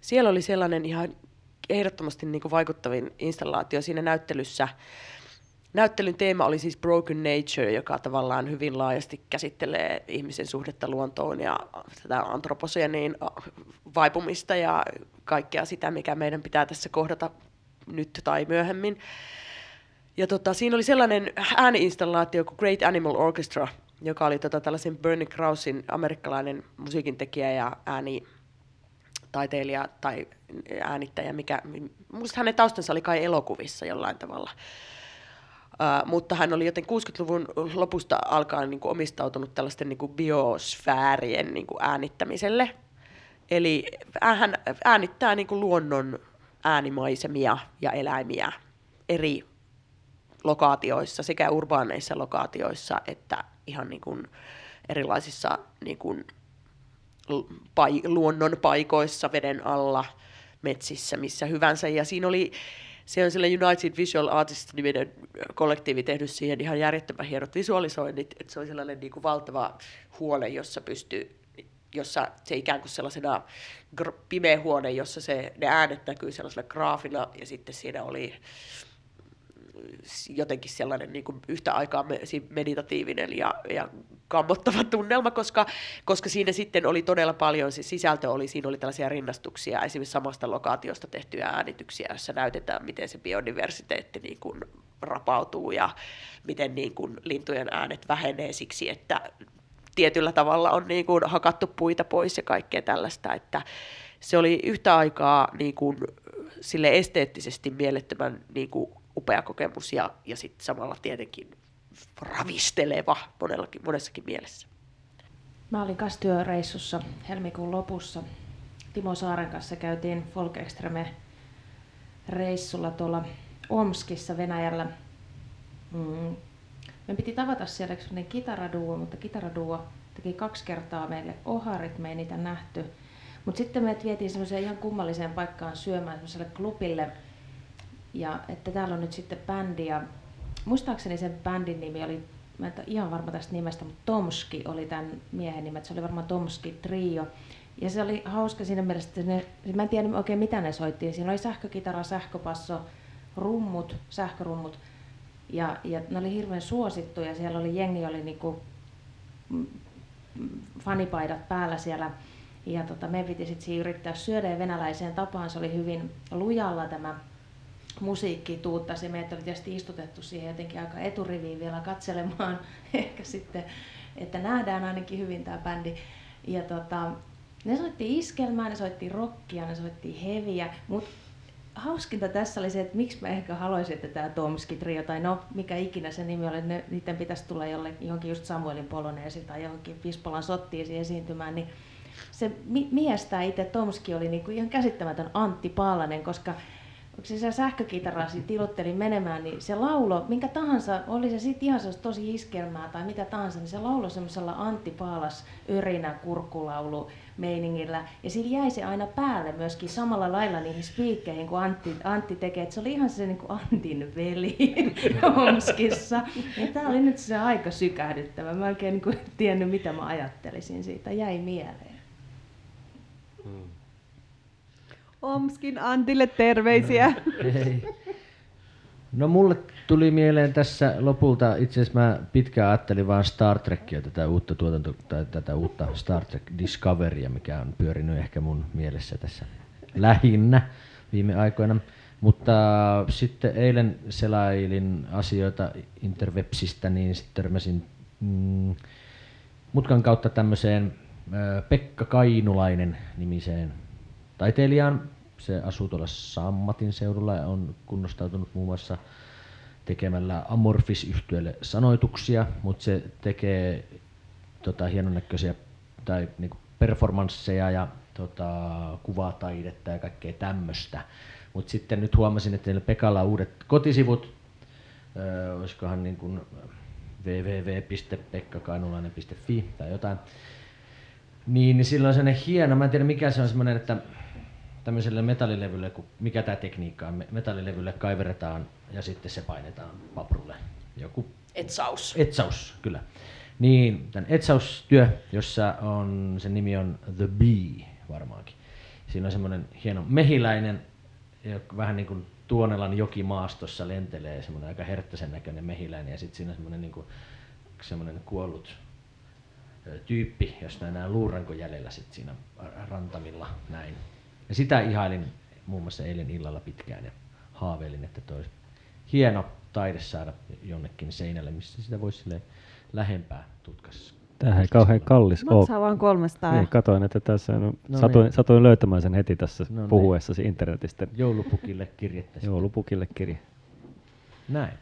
siellä oli sellainen ihan ehdottomasti niin kuin vaikuttavin installaatio siinä näyttelyssä. Näyttelyn teema oli siis Broken Nature, joka tavallaan hyvin laajasti käsittelee ihmisen suhdetta luontoon ja tätä antroposeenin vaipumista ja kaikkea sitä, mikä meidän pitää tässä kohdata nyt tai myöhemmin. Ja tota, siinä oli sellainen ääniinstallaatio kuin Great Animal Orchestra, joka oli tota, tällaisen Bernie Krausin amerikkalainen musiikintekijä ja ääni taiteilija tai äänittäjä, mikä, muista hänen taustansa oli kai elokuvissa jollain tavalla. Uh, mutta hän oli joten 60-luvun lopusta alkaen niin kuin omistautunut tällaisten niin kuin biosfäärien niin kuin äänittämiselle. Eli hän äänittää niin kuin luonnon äänimaisemia ja eläimiä eri lokaatioissa, sekä urbaaneissa lokaatioissa että ihan niin kuin erilaisissa niin kuin pai, luonnon paikoissa, veden alla, metsissä, missä hyvänsä. Ja siinä oli, se on sillä United Visual Artists-niminen kollektiivi tehnyt siihen ihan järjettömän hienot visualisoinnit, että se oli sellainen niin kuin valtava huone, jossa pystyy jossa se ikään kuin sellaisena pimeä huone, jossa se, ne äänet näkyy sellaisena graafina, ja sitten siinä oli jotenkin sellainen niin kuin yhtä aikaa meditatiivinen ja, ja kammottava tunnelma, koska, koska siinä sitten oli todella paljon, se sisältö oli, siinä oli tällaisia rinnastuksia, esimerkiksi samasta lokaatiosta tehtyjä äänityksiä, joissa näytetään, miten se biodiversiteetti niin kuin rapautuu ja miten niin kuin lintujen äänet vähenee siksi, että tietyllä tavalla on niin kuin hakattu puita pois ja kaikkea tällaista, että se oli yhtä aikaa niin kuin sille esteettisesti mielettömän niin kuin upea kokemus ja, ja sitten samalla tietenkin ravisteleva monellakin, monessakin mielessä. Mä olin kanssa työreissussa helmikuun lopussa. Timo Saaren kanssa käytiin Folk Extreme reissulla tuolla Omskissa Venäjällä. Mm. Me piti tavata siellä sellainen kitaraduo, mutta kitaraduo teki kaksi kertaa meille oharit, me ei niitä nähty. Mutta sitten me vietiin semmoiseen ihan kummalliseen paikkaan syömään semmoiselle klubille, ja että täällä on nyt sitten bändi ja muistaakseni sen bändin nimi oli, mä en ole ihan varma tästä nimestä, mutta Tomski oli tämän miehen nimi, se oli varmaan Tomski Trio. Ja se oli hauska siinä mielessä, että ne, mä en tiedä oikein mitä ne soittiin. Siinä oli sähkökitara, sähköpasso, rummut, sähkörummut. Ja, ja ne oli hirveän suosittuja. Siellä oli jengi, oli niinku fanipaidat päällä siellä. Ja tota, me piti sitten yrittää syödä ja venäläiseen tapaan se oli hyvin lujalla tämä musiikki tuuttasi. Meitä oli tietysti istutettu siihen jotenkin aika eturiviin vielä katselemaan, ehkä sitten, että nähdään ainakin hyvin tämä bändi. Ja tota, ne soitti iskelmää, ne soitti rockia, ne soitti heviä, mutta hauskinta tässä oli se, että miksi mä ehkä haluaisin, että tämä Tomski Trio, tai no mikä ikinä se nimi oli, ne, niiden pitäisi tulla jolle, johonkin just Samuelin Poloneesi tai johonkin Pispolan sottiisi esiintymään, niin se mies tämä itse Tomski oli niinku ihan käsittämätön Antti Paalanen, koska kun se sähkökitarasi tilutteli menemään, niin se laulo, minkä tahansa, oli se sitten ihan tosi iskelmää tai mitä tahansa, niin se laulo semmoisella Antti Paalas örinä kurkkulaulu meiningillä. Ja sillä jäi se aina päälle myöskin samalla lailla niihin spiikkeihin kuin Antti, Antti tekee. Et se oli ihan se niin kuin Antin veli Omskissa. Ja tämä oli nyt se aika sykähdyttävä. Mä oikein niin kuin tiennyt, mitä mä ajattelisin siitä. Jäi mieleen. Hmm. Omskin Antille terveisiä. No. No mulle tuli mieleen tässä lopulta, itse asiassa mä pitkään ajattelin vaan Star Trekia, tätä uutta tuotanto, tai tätä uutta Star Trek Discoverya, mikä on pyörinyt ehkä mun mielessä tässä lähinnä viime aikoina. Mutta sitten eilen selailin asioita Interwebsistä, niin sitten törmäsin mm, mutkan kautta tämmöiseen Pekka Kainulainen nimiseen taiteilijaan. Se asuu tuolla Sammatin seudulla ja on kunnostautunut muun muassa tekemällä amorfis sanoituksia, mutta se tekee tota, hienonnäköisiä tai niinku performansseja ja tota, kuvataidetta ja kaikkea tämmöistä. Mutta sitten nyt huomasin, että teillä Pekalla on uudet kotisivut, öö, olisikohan niin kuin www.pekkakainulainen.fi tai jotain. Niin, niin silloin on sellainen hieno, mä en tiedä mikä se on semmoinen, että tämmöiselle metallilevylle, kun mikä tämä tekniikka on, metallilevylle kaiveretaan ja sitten se painetaan paprulle. Joku etsaus. Etsaus, kyllä. Niin, tämän etsaustyö, jossa on, sen nimi on The Bee varmaankin. Siinä on semmoinen hieno mehiläinen, vähän niin kuin Tuonelan jokimaastossa lentelee semmoinen aika herttäisen näköinen mehiläinen ja sitten siinä on semmoinen, niin kuin, semmoinen kuollut tyyppi, josta nähdään luuranko jäljellä sit siinä rantamilla näin. Ja sitä ihailin muun muassa eilen illalla pitkään ja haaveilin, että toi hieno taide saada jonnekin seinälle, missä sitä voisi sille lähempää tutkassa. Tämähän ei kauhean kallis ole. Maksaa vaan 300. Niin, katoin, että tässä on, No satuin, niin. satuin löytämään sen heti tässä No niin. puhuessasi internetistä. Joulupukille kirjettä. Joulupukille kirje. Näin.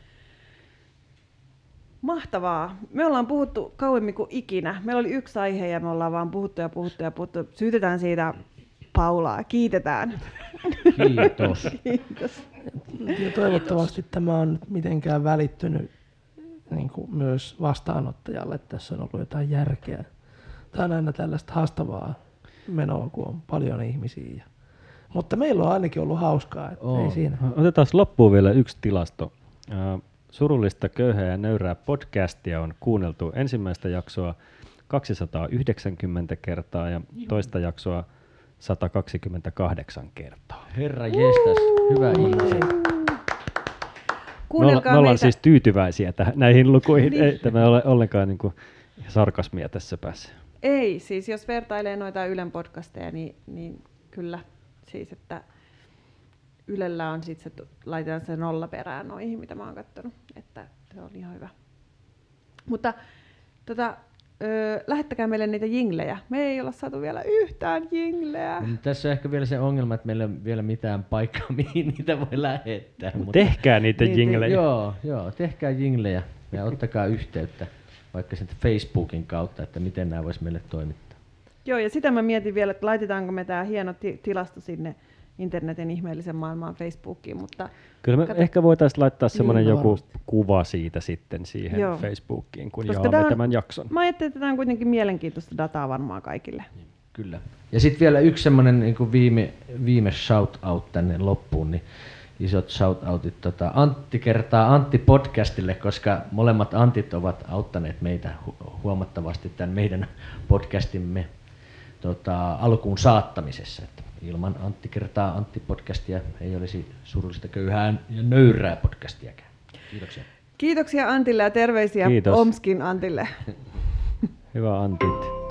Mahtavaa. Me ollaan puhuttu kauemmin kuin ikinä. Meillä oli yksi aihe ja me ollaan vaan puhuttu ja puhuttu ja puhuttu. Syytetään siitä Paulaa. Kiitetään. Kiitos. Kiitos. Ja toivottavasti tämä on nyt mitenkään välittynyt niin kuin myös vastaanottajalle, että tässä on ollut jotain järkeä. Tämä on aina tällaista haastavaa menoa, kun on paljon ihmisiä. Mutta meillä on ainakin ollut hauskaa, että ei siinä. Otetaan loppuun vielä yksi tilasto. Surullista, köyhää ja nöyrää podcastia on kuunneltu ensimmäistä jaksoa 290 kertaa ja toista jaksoa 128 kertaa. Herra jestas, hyvä ihminen. Me, olla, me ollaan meitä. siis tyytyväisiä tähän, näihin lukuihin. Niin. Ei tämä ole ollenkaan niin kuin sarkasmia tässä päässä. Ei, siis jos vertailee noita Ylen podcasteja, niin, niin kyllä siis, että Ylellä on sitten se, laitetaan se nolla perään noihin, mitä mä oon katsonut, että se on ihan hyvä. Mutta tota, ö, lähettäkää meille niitä jinglejä. Me ei olla saatu vielä yhtään jingleä. No, tässä on ehkä vielä se ongelma, että meillä ei ole vielä mitään paikkaa, mihin niitä voi lähettää. Mutta Tehkää niitä Niin, jinglejä. Joo, joo, tehkää jinglejä ja ottakaa yhteyttä vaikka sitten Facebookin kautta, että miten nämä voisi meille toimittaa. Joo, ja sitä mä mietin vielä, että laitetaanko me tämä hieno ti- tilasto sinne internetin ihmeellisen maailmaan Facebookiin, mutta Kyllä me Kato. ehkä voitaisiin laittaa semmoinen Kyllä joku varmasti. kuva siitä sitten siihen Joo. Facebookiin, kun Koska jaamme tää on- tämän jakson. mä ajattelin, että tämä on kuitenkin mielenkiintoista dataa varmaan kaikille. Kyllä. Ja sitten vielä yksi semmoinen niin viime, viime shout-out tänne loppuun, niin isot shout-outit tota, Antti kertaa Antti podcastille, koska molemmat Antit ovat auttaneet meitä hu- huomattavasti tämän meidän podcastimme tota, alkuun saattamisessa. Ilman Antti kertaa Antti podcastia ei olisi surullista köyhää ja nöyrää podcastiakaan. Kiitoksia. Kiitoksia Antille ja terveisiä Kiitos. Omskin Antille. Hyvä Antit.